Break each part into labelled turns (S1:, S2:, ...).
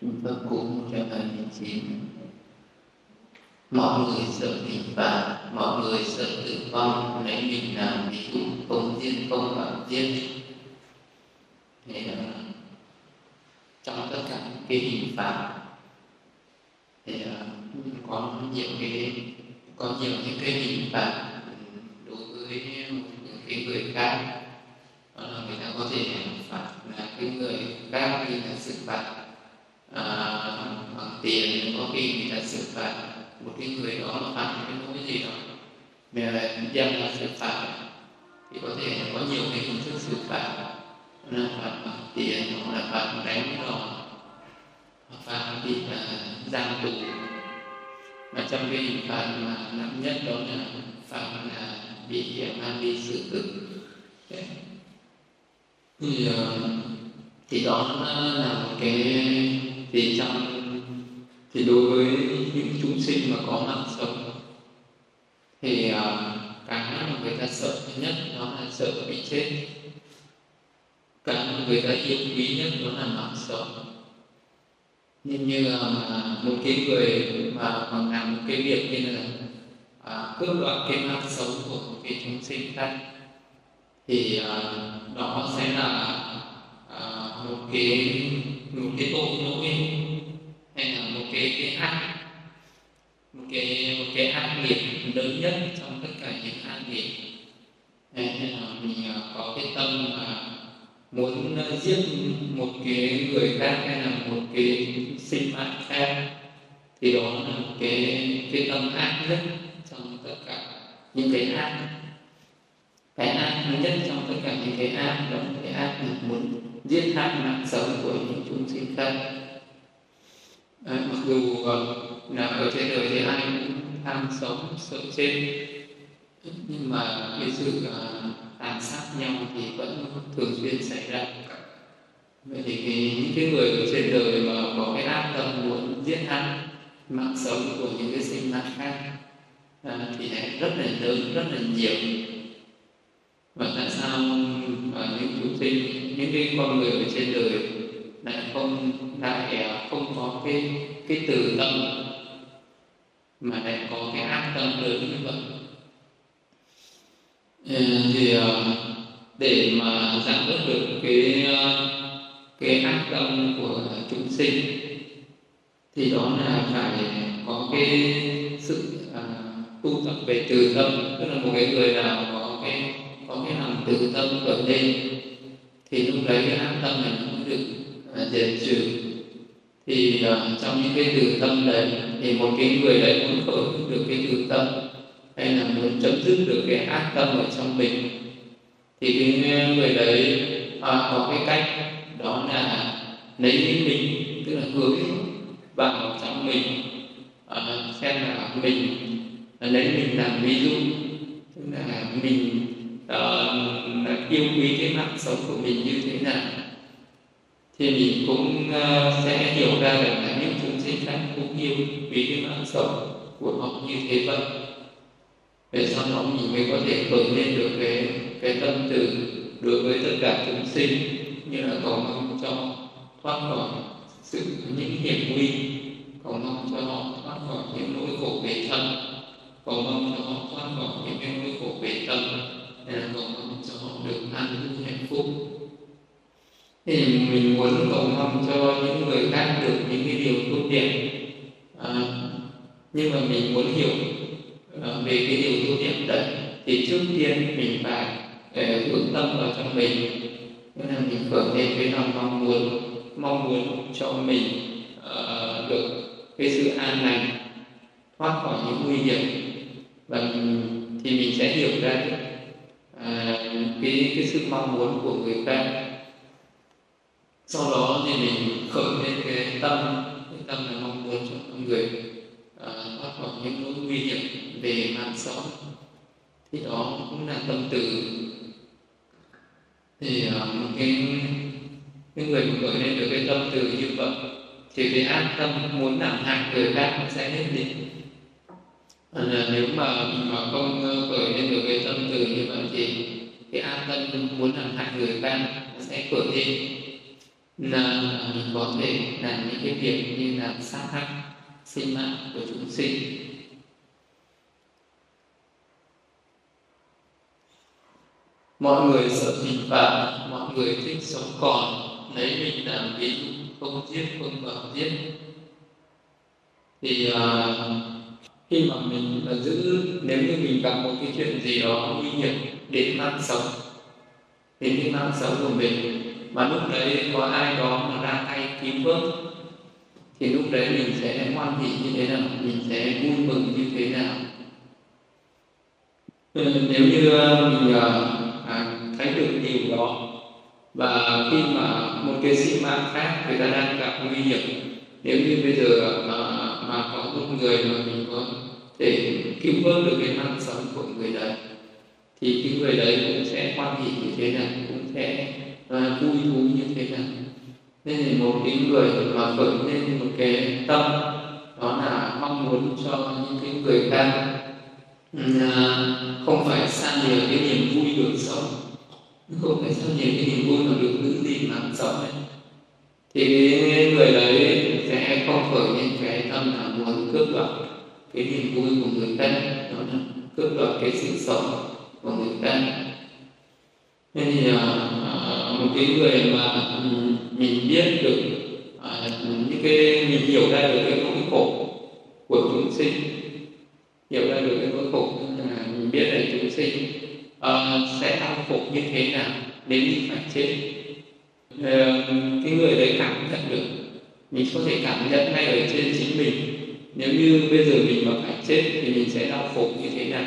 S1: Pháp Cú 129 Mọi người sợ hình phạt, mọi người sợ tử vong, lấy mình làm ví dụ không giết không phạm giết. Thì uh, trong tất cả những cái hình phạt thì uh, có nhiều cái có nhiều những cái hình phạt đối với những cái người khác. Đó là người ta có thể phạt là cái người khác như là sự phạt à, bằng tiền có khi người ta xử phạt một cái người đó mà phạm cái lỗi gì đó mà dân là xử phạt. Thì có thể là có nhiều cái hình thức xử phạt. Là phạt bằng tiền hoặc là phạt đánh đòn hoặc phạt bị là giam tù. Mà trong cái hình phạt mà nặng nhất đó là phạt là bị mang đi xử tử. Thì ờ, thì đó là một cái thì trong thì đối với những chúng sinh mà có mạng sống thì uh, cái mà người ta sợ nhất đó là sợ bị chết. Cái mà người ta yêu quý nhất đó là mạng sống. Nhưng như uh, một cái người mà mà làm một cái việc như là uh, cướp đoạt cái mạng sống của một cái chúng sinh khác thì uh, đó sẽ là uh, một cái một cái tội lỗi hay là một cái cái ác một cái một cái ác nghiệp lớn nhất trong tất cả những ác nghiệp hay là mình à, có cái tâm mà muốn giết một cái người khác hay là một cái sinh mạng khác, thì đó là một cái cái tâm ác nhất trong tất cả những cái ác cái ác nhất trong tất cả những cái ác đó là cái ác là muốn giết hại mạng sống của những chúng sinh khác. À, mặc dù ờ, là ở trên đời thì ai cũng tham sống sợ chết. Nhưng mà cái sự uh, tàn sát nhau thì vẫn thường xuyên xảy ra. Vậy thì cái, những cái người ở trên đời mà có cái ác tâm muốn giết hại mạng sống của những cái sinh mạng khác à, thì rất là lớn rất là nhiều. Và tại sao mà những chúng sinh những cái con người ở trên đời lại không lại à, không có cái cái từ tâm mà lại có cái ác tâm lớn như vậy. Ờ, thì à, để mà giảm bớt được cái à, cái ác tâm của chúng sinh thì đó là phải có cái sự à, tu tập về từ tâm. Tức là một cái người nào có cái có cái lòng từ tâm khởi lên thì lúc đấy cái ác tâm này nó mới được à, diệt trừ. Thì uh, trong những cái từ tâm đấy thì một cái người đấy muốn khởi được cái từ tâm hay là muốn chấm dứt được cái ác tâm ở trong mình thì cái à, người đấy uh, có cái cách đó là lấy mình tức là hướng vào trong mình uh, xem là mình lấy mình làm ví dụ tức là mình Ờ, uh, yêu quý cái mạng sống của mình như thế nào? Thì mình cũng uh, sẽ hiểu ra được là những chúng sinh khác cũng yêu quý cái mạng sống của họ như thế vậy. Để sau đó mình mới có thể vượt lên được cái cái tâm từ đối với tất cả chúng sinh như là cầu mong cho thoát khỏi sự những hiểm nguy cầu mong cho họ thoát khỏi những nỗi khổ về thân cầu mong cho họ thoát khỏi những nỗi khổ về tâm để cầu mong cho họ được an vui hạnh phúc. Thì mình muốn cầu mong cho những người khác được những cái điều tốt đẹp. À, nhưng mà mình muốn hiểu à, về cái điều tốt đẹp đấy thì trước tiên mình phải à, để hướng tâm vào trong mình. Nên là mình khởi lên cái lòng mong muốn mong muốn cho mình uh, được cái sự an lành thoát khỏi những nguy hiểm. Và thì mình sẽ hiểu ra à, cái cái sự mong muốn của người ta sau đó thì mình khởi lên cái tâm cái tâm là mong muốn cho con người à, thoát khỏi những mối nguy hiểm về mạng sống thì đó cũng là tâm từ. Thì à, một cái cái người mà khởi lên được cái tâm từ như vậy thì cái an tâm muốn làm hại người khác nó sẽ hết đi là nếu mà mà không ờ, khởi lên được cái tâm từ như vậy thì cái an tâm muốn làm hại người khác nó sẽ khởi lên. Là mình có thể làm những cái việc như là sát hại sinh mạng của chúng sinh. Mọi người sợ hình phạt mọi người thích sống còn lấy mình làm ví dụ không giết không bảo giết. Thì uh, khi mà mình là giữ nếu như mình gặp một cái chuyện gì đó nguy hiểm đến mạng sống đến cái mạng sống của mình mà lúc đấy có ai đó mà ra tay cứu vớt thì lúc đấy mình sẽ hoan hỷ như thế nào? Mình sẽ vui mừng như thế nào? Ừ, nếu như ờ, mình ờ, à, thấy được điều đó và khi mà một cái sinh mạng khác người ta đang gặp nguy hiểm nếu như bây giờ mà, mà có một người mà mình có thể cứu vớt được cái mạng sống của người đấy thì cái người đấy cũng sẽ hoan hỷ như thế này cũng sẽ uh, vui thú như thế này nên là một cái người mà khởi lên một cái tâm đó là mong muốn cho những cái người khác uh, không phải xa nhiều cái niềm vui được sống. Không phải sang nhiều cái niềm vui mà được giữ gìn mạng sống ấy. Thì cái người đấy sẽ không khởi lên cái tâm là muốn cướp đoạt cái niềm vui của người ta đó là cướp đoạt cái sự sống của người ta nên thì à, à, một cái người mà ừ, mình biết được à, những cái mình hiểu ra được cái nỗi khổ của chúng sinh hiểu ra được cái nỗi khổ là mình biết là chúng sinh uh, sẽ đau khổ như thế nào đến khi phải chết. Uh, cái người đấy cảm nhận được mình có thể cảm nhận ngay ở trên chính mình. Nếu như bây giờ mình mà phải chết thì mình sẽ đau khổ như thế nào?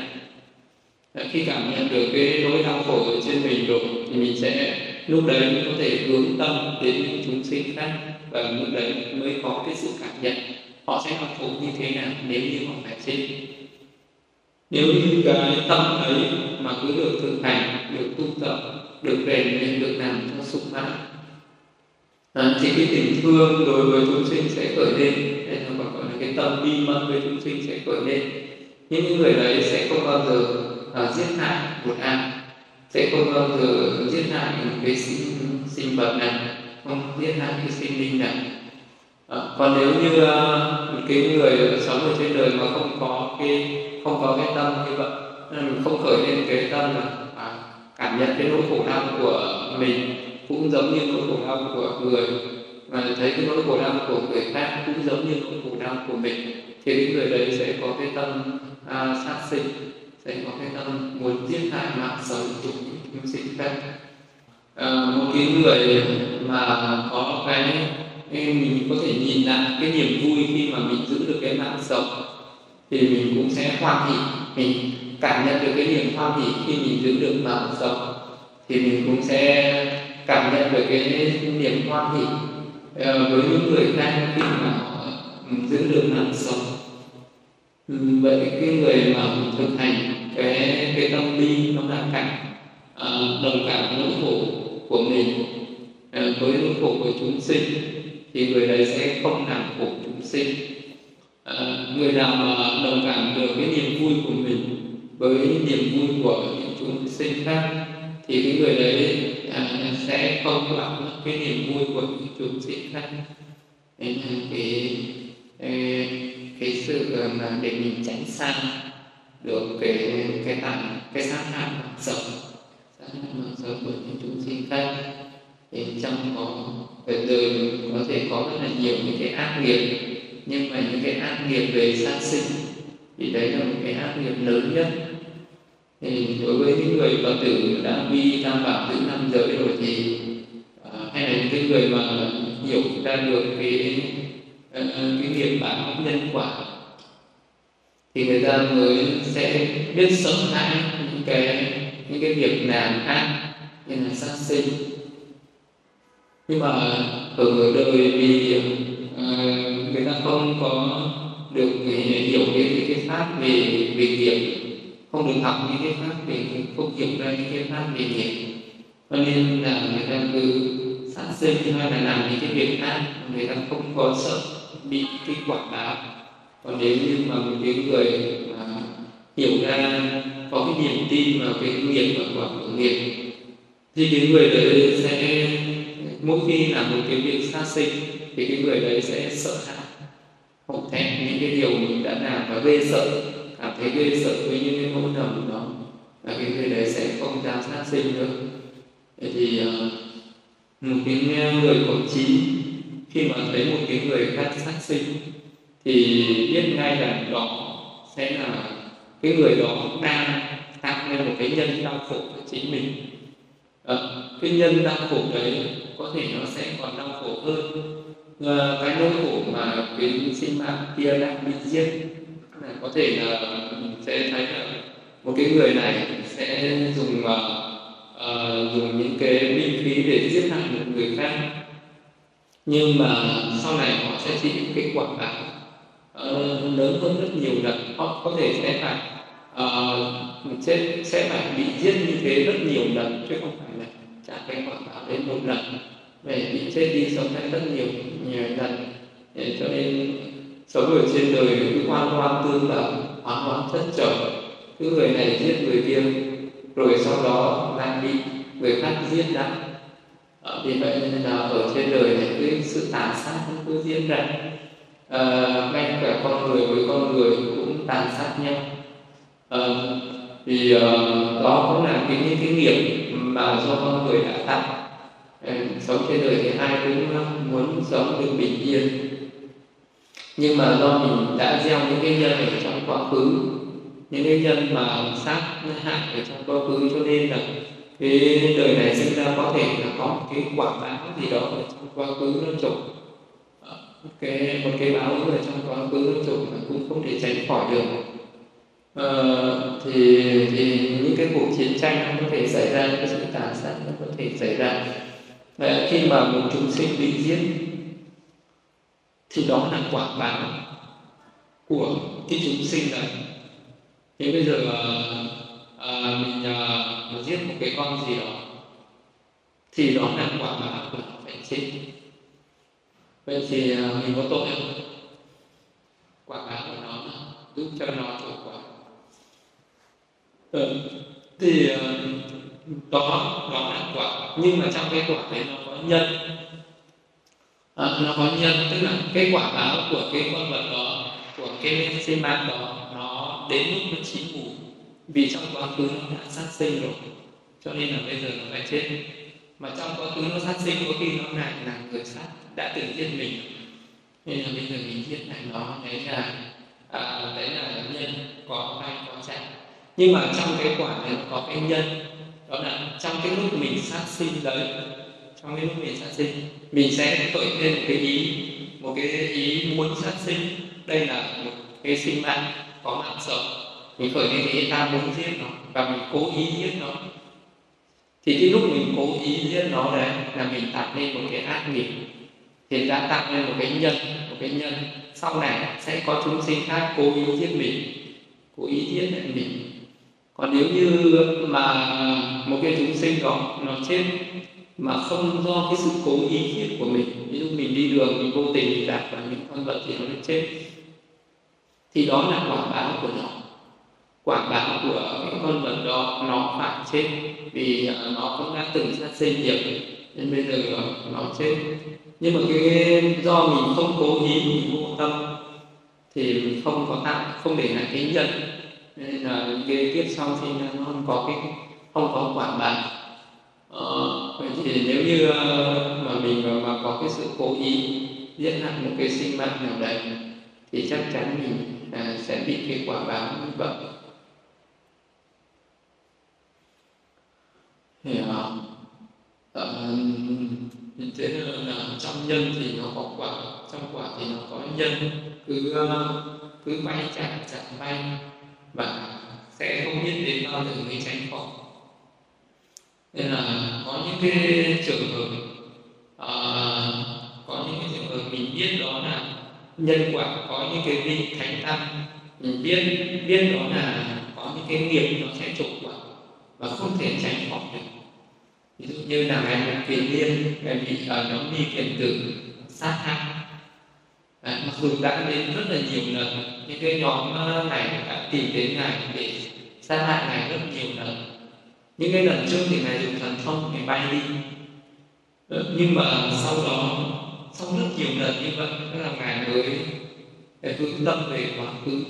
S1: Khi cảm nhận được cái nỗi đau khổ ở trên mình rồi thì mình sẽ, lúc đấy mới có thể hướng tâm đến những chúng sinh khác và lúc đấy mới có cái sự cảm nhận họ sẽ đau khổ như thế nào nếu như họ phải chết. Nếu như cái tâm ấy mà cứ được thực hành, được tu tập, được rèn luyện, được làm cho sung mãn à, thì cái tình thương đối với chúng sinh sẽ khởi lên. Hay là còn gọi là cái tâm bi mẫn với chúng sinh sẽ khởi lên. Những người đấy sẽ không bao giờ uh, giết hại một ai. Sẽ không bao giờ giết hại một cái sinh, sinh vật này không giết hại cái sinh linh này à, ờ, còn nếu như uh, một cái người sống ở trên đời mà không có cái không có cái tâm như vậy ờ, không khởi lên cái tâm là à, cảm nhận cái nỗi khổ đau của mình cũng giống như nỗi khổ đau của người và thấy cái nỗi khổ đau của người khác cũng giống như nỗi khổ đau của mình thì những người đấy sẽ có cái tâm à, sát sinh sẽ có cái tâm muốn giết hại mạng sống của những chúng sinh khác. À, một cái người mà có cái mình có thể nhìn lại cái niềm vui khi mà mình giữ được cái mạng sống thì mình cũng sẽ hoan hỷ mình cảm nhận được cái niềm hoan hỷ khi mình giữ được mạng sống thì mình cũng sẽ cảm nhận được cái niềm hoan hỷ ờ, với những người đang khi mà ừ, giữ được mạng sống. Ừ, vậy cái người mà thực hành cái cái tâm bi nó là cảnh ờ, đồng cảm nỗi khổ của mình ờ, với nỗi khổ của chúng sinh thì người đấy sẽ không làm khổ chúng sinh. À, người nào mà đồng cảm được cái niềm vui của mình với niềm vui của những chúng sinh khác thì cái người đấy uh, sẽ không lạc mất cái niềm vui của những chúng sinh khác. Nên là cái ờ, cái sự ờ, mà để mình tránh xa được cái cái tàn cái sát hại mạng sống sát hại mạng sống của những chúng sinh khác. Thì trong có đời đời có thể có rất là nhiều những cái ác nghiệp nhưng mà những cái ác nghiệp về sát sinh thì đấy là một cái ác nghiệp lớn nhất thì đối với những người phật tử đã vi tam bảo giữ năm giới rồi thì uh, hay là những cái người mà hiểu ra được cái uh, cái nghiệp báo nhân quả thì người ta mới sẽ biết sống hãi những cái những cái việc làm ác như là sát sinh. Nhưng mà ở đời vì uh, ờ, người ta không có được hiểu cái cái pháp về về nghiệp không được học những cái pháp về không hiểu ra những cái pháp về nghiệp cho nên là người ta cứ sát sinh hay là làm những cái việc ác người ta không có sợ bị cái quả báo. Còn nếu như mà một cái người mà hiểu ra, có cái niềm tin vào cái nghiệp và quả của nghiệp thì cái người đấy sẽ, mỗi khi làm một cái việc sát sinh, thì cái người đấy sẽ sợ hãi. Hổ thẹn những cái điều mình đã làm và ghê sợ cảm thấy ghê sợ với những cái nỗi đầm đó. Và cái người đấy sẽ không dám sát sinh nữa thế thì ờ, một cái người có trí khi mà thấy một cái người khác sát sinh thì biết ngay là đó sẽ là cái người đó đang tạo nên một cái nhân đau khổ cho chính mình. À, cái nhân đau khổ đấy có thể nó sẽ còn đau khổ hơn. À, cái nỗi khổ mà cái sinh mạng kia đang bị giết là có thể là mình sẽ thấy là một cái người này sẽ dùng uh, uh, dùng những cái binh khí để giết hại một người khác. Nhưng mà sau này họ sẽ chịu cái quả báo uh, ờ, lớn hơn rất nhiều lần họ có thể sẽ phải uh, sẽ, sẽ phải bị giết như thế rất nhiều lần chứ không phải là trả cái quả báo đến một lần. Về bị chết đi sống lại rất nhiều nhiều lần để cho nên sống ở trên đời cứ hoan hoan tương tự hoan hoan thất trọng. Cứ người này giết người kia rồi sau đó lại bị người khác giết lại à, ờ, vì vậy nên là ở trên đời này cái sự tàn sát nó cứ diễn ra. À, ngay cả con người với con người cũng tàn sát nhau. À, thì uh, đó cũng là cái những cái nghiệp mà do con người đã tạo. À, sống trên đời thì ai cũng muốn sống được bình yên nhưng mà do mình đã gieo những cái nhân ở trong quá khứ những cái nhân mà sát hại ở trong quá khứ cho nên là cái đời này sinh ra có thể là có một cái quả báo gì đó ở trong quá khứ nó trục một ờ, cái một cái báo ở trong quá khứ nó trục cũng không thể tránh khỏi được. À, thì thì những cái cuộc chiến tranh nó có thể xảy ra cái sự tàn sát nó có thể xảy ra. Đấy, khi mà một chúng sinh bị giết thì đó là quả báo của cái chúng sinh này thế bây giờ à, mình à, mình giết một cái con gì đó thì đó là quả báo của nó phải chết. Vậy thì à, mình có tội không? Quả báo của nó giúp cho nó trổ quả ừ. thì à, đó đó là quả nhưng mà trong cái quả đấy nó có nhân à, nó có nhân tức là cái quả báo của cái con vật đó của cái sinh mạng đó nó đến lúc nó chín mù vì trong quá khứ nó đã sát sinh rồi cho nên là bây giờ nó phải chết. Mà trong quá khứ nó sát sinh có khi nó lại là người sát đã từng giết mình. Nên là bây giờ mình giết lại nó đấy là à, đấy là nhân có hay có chạy nhưng mà trong cái quả này có cái nhân đó là trong cái lúc mình sát sinh đấy trong cái lúc mình sát sinh, mình sẽ khởi lên một cái ý, một cái ý muốn sát sinh. Đây là một cái sinh mạng có mạng sống. Mình khởi lên ý ta muốn giết nó và mình cố ý giết nó. Thì cái lúc mình cố ý giết nó đấy là mình tạo nên một cái ác nghiệp. Thì đã tạo nên một cái nhân, một cái nhân. Sau này sẽ có chúng sinh khác cố ý giết mình, cố ý giết lại mình. Còn nếu như mà một cái chúng sinh đó nó chết mà không do cái sự cố ý của mình. Ví dụ mình đi đường, mình vô tình mình đạp vào những con vật thì nó chết thì đó là quả báo của nó. Quả báo của cái con vật đó, nó phải chết vì à, nó cũng đã từng sát sinh nghiệp nên bây giờ nó chết. Nhưng mà cái do mình không cố ý, mình vô tâm, thì mình không có tạo không để lại cái nhân. Nên là cái kiếp sau thì nó không có cái, không có quả báo ờ, vậy thì nếu như ờ, mà mình mà có cái sự cố ý giết hại một cái sinh mạng nào đấy thì chắc chắn mình à, sẽ bị cái quả báo như vậy thì à, ờ, à, thế là trong nhân thì nó có quả trong quả thì nó có nhân cứ ờ, cứ may chạm chạm may và sẽ không biết đến bao giờ mới tránh khỏi nên là có những cái trường hợp à, có những cái trường hợp mình biết đó là nhân quả có những cái vị thánh tăng mình biết biết đó là có những cái nghiệp nó sẽ trục quả và không thể tránh khỏi được. Ví dụ như là ngài một kiền liên ngài bị ở à, nhóm ni kiền tử sát hại. À, mặc dù đã đến rất là nhiều lần những cái nhóm à, này đã tìm đến ngài để sát hại ngài rất nhiều lần những cái lần trước thì ngài dùng thần thông ngài bay đi. Ờ, nhưng mà sau đó sau rất nhiều lần như vậy đó là ngài mới hướng tâm về quá khứ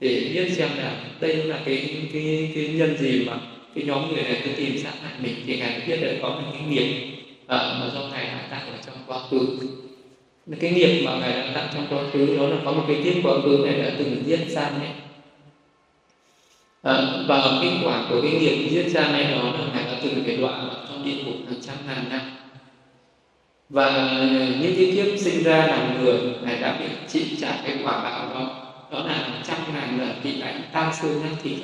S1: để biết xem là đây là cái cái cái nhân gì mà cái nhóm người này cứ tìm sát hại mình thì ngài biết là có một cái nghiệp à, mà do ngài đã tạo ở trong quá khứ. Cái nghiệp mà ngài đã tạo trong quá khứ đó là có một cái kiếp quá khứ này đã từng giết ra mẹ à, và kết quả của cái nghiệp giết cha mẹ đó là ngài đã từng cái đoạn trong địa ngục hàng trăm ngàn năm. Và những cái kiếp sinh ra làm người ngài đã bị chịu trả cái quả báo đó. Đó là trăm ngàn lần bị đánh tan xương nát thịt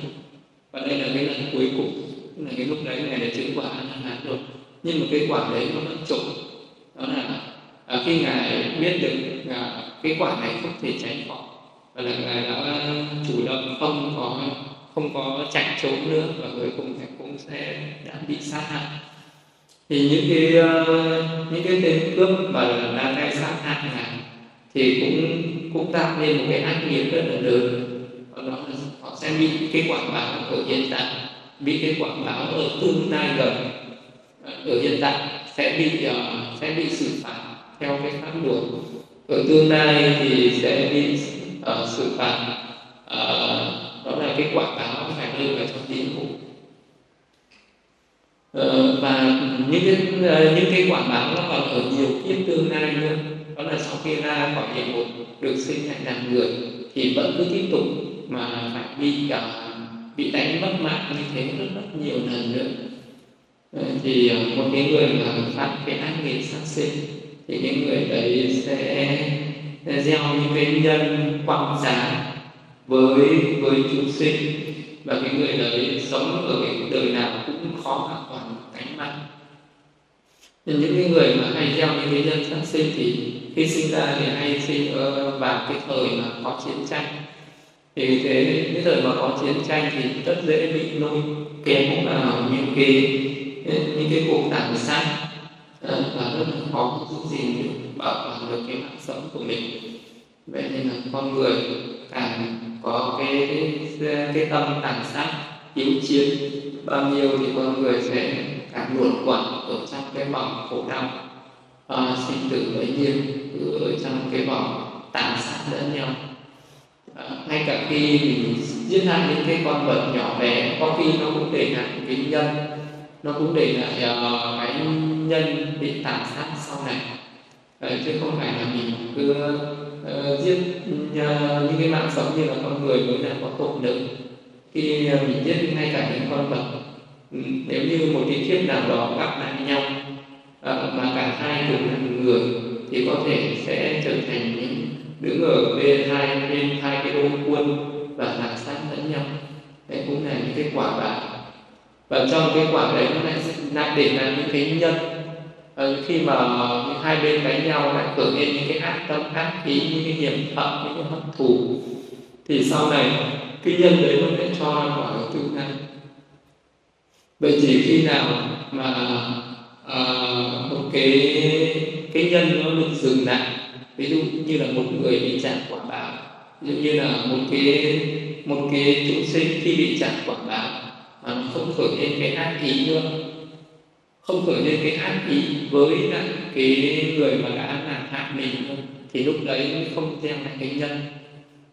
S1: và đây là cái lần cuối cùng là cái lúc đấy ngài đã chứng quả an ngàn rồi nhưng mà cái quả đấy nó vẫn trộn đó là à, khi ngài biết được à, cái quả này không thể tránh khỏi và là ngài đã à, chủ động không có không có chạy trốn nữa và cuối cùng thì cũng sẽ đã bị sát hại. Thì những cái uh, những cái tên cướp mà là tay sát hại này thì cũng cũng tạo nên một cái ác nghiệp rất là lớn. Và đó là họ sẽ bị cái quả báo ở hiện tại bị cái quả báo ở tương lai gần. Ở hiện tại sẽ bị uh, sẽ bị xử phạt theo cái pháp luật. Ở tương lai thì sẽ bị uh, xử phạt uh, là cái quả báo phải rơi vào trong địa ngục ờ, và những cái ờ, những cái quả báo nó còn ở nhiều kiếp tương lai nữa. Đó là sau khi ra khỏi địa ngục được sinh lại làm người thì vẫn cứ tiếp tục mà phải bị cả bị đánh mất mạng như thế rất rất nhiều lần nữa. Ờ, thì một cái người mà phát cái ác nghiệp sát sinh thì những người đấy sẽ gieo những cái nhân quang giá với với chúng sinh và cái người đấy sống ở cái đời nào cũng khó bảo toàn cánh mạng. Nên những cái người mà hay gieo những cái nhân sát sinh thì khi sinh ra thì hay sinh vào cái thời mà có chiến tranh. Thì thế, cái thời mà có chiến tranh thì rất dễ bị lôi kéo vào những cái những cái cuộc tàn sát. Ờ, và rất là khó giữ gìn được, bảo toàn được cái mạng sống của mình. Vậy nên là con người càng có cái cái, cái tâm tàn sát chiến chiến bao nhiêu thì con người sẽ càng luồn quẩn ở trong cái vòng khổ đau. À, sinh tử bấy nhiêu ở trong cái vòng tàn sát lẫn nhau. À, ngay cả khi mình giết hại những cái con vật nhỏ bé có khi nó cũng để lại cái nhân nó cũng để lại uh, cái nhân bị tàn sát sau này. À, chứ không phải là mình cứ uh, giết uh, những cái mạng sống như là con người mới là có tội nữa khi uh, mình giết ngay cả những con vật ừ, nếu như một cái kiếp nào đó gặp lại nhau uh, mà cả hai cùng là người thì có thể sẽ trở thành những đứng ở bên hai bên hai cái ô quân và làm sát lẫn nhau. Đấy cũng là những cái quả báo và trong cái quả đấy nó lại lại để là những cái nhân Ờ, khi mà hai bên đánh nhau lại khởi lên những cái ác tâm ác khí, những cái hiểm hận những cái hận thù thì sau này cái nhân đấy nó sẽ cho ra khỏi ở tương lai vậy chỉ khi nào mà à, một cái cái nhân nó được dừng lại ví dụ như là một người bị trả quả báo ví dụ như là một cái một cái chúng sinh khi bị trả quả báo mà nó không khởi lên cái ác ý nữa không khởi lên cái ác ý với cái người mà đã làm hại mình thôi. Thì lúc đấy không gieo lại cái nhân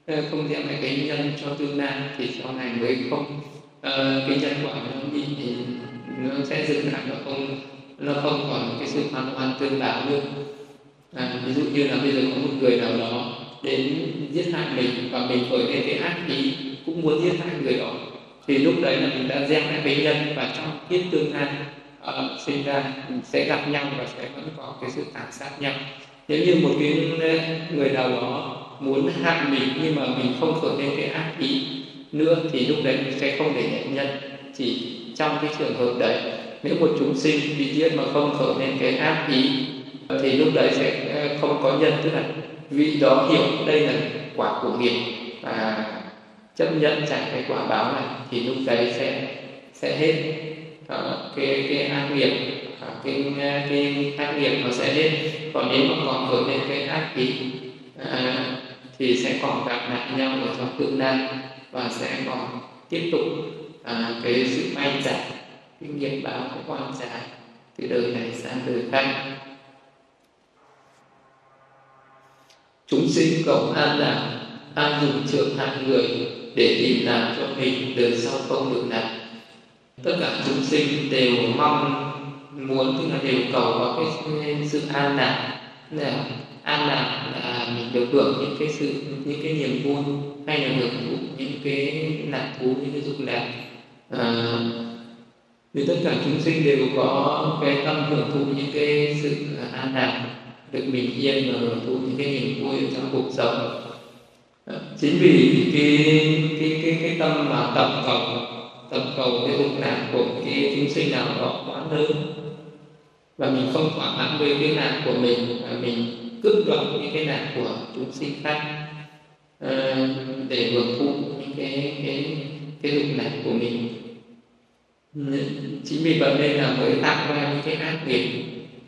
S1: ờ, không gieo lại cái nhân cho tương lai thì sau này mới không uh, cái nhân quả nó bị thì nó sẽ dừng lại nó không nó không còn cái sự hoàn toàn tương báo nữa. À, ví dụ như là bây giờ có một người nào đó đến giết hại mình và mình khởi lên cái ác ý cũng muốn giết hại người đó thì lúc đấy là mình đã gieo lại cái nhân và trong kiếp tương lai uh, sinh ra sẽ gặp nhau và sẽ vẫn có cái sự tàn sát nhau. Nếu như một cái ờ, người nào đó muốn hại mình nhưng mà mình không khởi lên cái ác ý nữa thì lúc đấy mình sẽ không để nhận nhân. Chỉ trong cái trường hợp đấy nếu một chúng sinh bị giết mà không khởi lên cái ác ý thì lúc đấy sẽ ờ, không có nhân. Tức là vị đó hiểu đây là quả của nghiệp và chấp nhận trả cái quả báo này thì lúc đấy sẽ sẽ hết. Ờ, cái cái ác nghiệp ờ, cái cái ác nghiệp nó sẽ lên, còn nếu mà còn vượt lên cái ác ý à, thì sẽ còn gặp lại nhau ở trong tương lai và sẽ còn tiếp tục à, cái sự may trả cái nghiệp báo cái quan trả từ đời này sang đời khác. Chúng sinh cầu an lạc an dùng trưởng hạng người để tìm làm cho mình đời sau không được nạn tất cả chúng sinh đều mong muốn tức là đều cầu có cái sự an lạc. Là an lạc là mình được hưởng những cái sự những cái niềm vui hay là được thụ những cái lạc thú những cái dục lạc. Ờ, à, vì tất cả chúng sinh đều có cái tâm hưởng thụ những cái sự an lạc được bình yên và hưởng thụ những cái niềm vui trong cuộc sống. À, chính vì cái cái cái cái tâm mà tập cầu tập cầu cái dục lạc của cái chúng sinh nào đó quá lớn. Và mình không thỏa mãn với cái nạn của mình và mình cướp đoạt những cái nạn của chúng sinh khác. À, để hưởng thụ những cái cái cái dục lạc của mình. Chính vì vậy nên là mới tạo ra những cái ác nghiệp.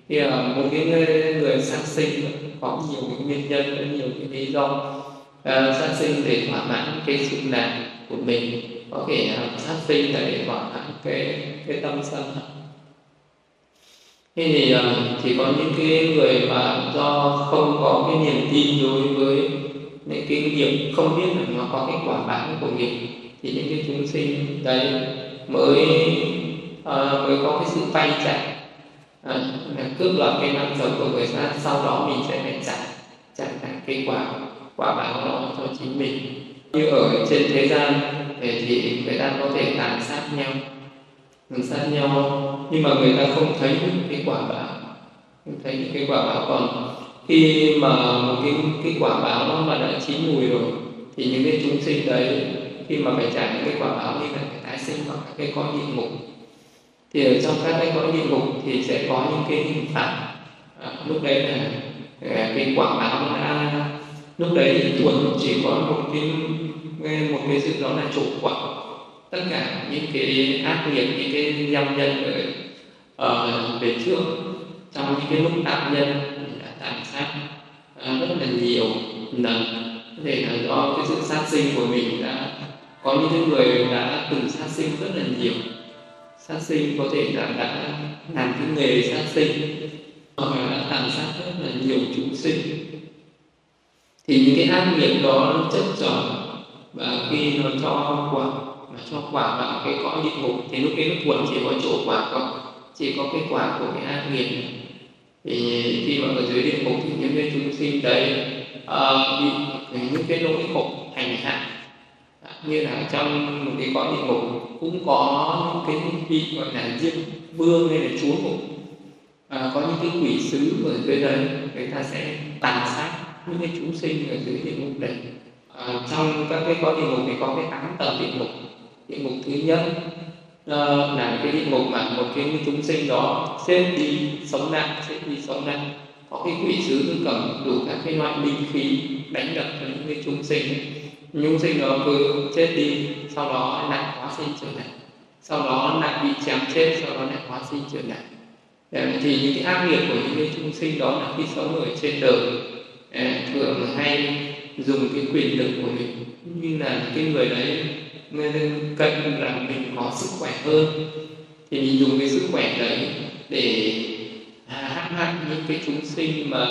S1: Thì ở một cái người, người sát sinh có nhiều cái nguyên nhân có nhiều cái lý do uh, sát sinh để thỏa mãn cái dục lạc của mình có thể phát sinh để thỏa mãn cái cái tâm sân hận. Thế thì ờ, chỉ có những cái người mà do không có cái niềm tin đối với những cái nghiệp không biết là nó có cái quả báo của nghiệp thì những cái chúng sinh đấy mới à, mới có cái sự vay chạy ờ, à, cướp đoạt cái năng sống của người khác sau đó mình sẽ phải trả trả lại cái quả quả báo đó cho chính mình như ở trên thế gian thì người ta có thể tàn sát nhau. Tàn sát nhau nhưng mà người ta không thấy những cái quả báo. Không thấy những cái quả báo. Còn khi mà một cái cái quả báo nó mà đã chín mùi rồi thì những cái chúng sinh đấy khi mà phải trả những cái quả báo như là phải tái sinh hoặc các cái cõi địa ngục thì ở trong các cái cõi địa ngục thì sẽ có những cái hình phạt. À, lúc đấy là à, cái quả báo nó đã lúc đấy thì tuần chỉ có một cái một cái sự đó là chủ quả tất cả những cái ác nghiệp, những cái dâm nhân ở ở về trước, trong những cái lúc tạm nhân đã tàn sát à, rất là nhiều lần. Có thể là do cái sự sát sinh của mình đã, có những người đã từng sát sinh rất là nhiều. Sát sinh có thể là đã làm cái nghề sát sinh, hoặc là đã tàn sát rất là nhiều chúng sinh thì những cái ác nghiệp đó nó chất chồng và khi nó cho quả mà cho quả vào cái cõi địa ngục thì lúc đấy nó thuần chỉ có chỗ quả không chỉ có cái quả của cái ác nghiệp. Thì khi mà ở dưới địa ngục thì những cái chúng sinh đấy uh, bị những cái nỗi khổ hành hạ. Như là trong một cái cõi địa ngục cũng có những cái vị gọi là diêm vương hay là chúa ngục. À, có những cái quỷ sứ ở dưới đấy người ta sẽ tàn sát những cái chúng sinh ở dưới địa ngục đấy à, trong các cái có địa ngục thì có cái tám tầng địa ngục. Địa ngục thứ nhất uh, là cái địa ngục mà một cái chúng sinh đó xếp đi sống nạn xếp đi sống nạn có cái quỷ sứ cầm đủ các cái loại binh khí đánh đập những cái chúng sinh. Nhung sinh đó cứ chết đi sau đó lại hóa sinh trở lại. Sau đó lại bị chém chết sau đó lại hóa sinh trở lại. Thì những cái ác nghiệp của những cái chúng sinh đó là khi sống ở trên đời thường hay dùng cái quyền lực của mình như là cái người đấy nên cần là mình có sức khỏe hơn. Thì mình dùng cái sức khỏe đấy để à, hãm hại những cái chúng sinh mà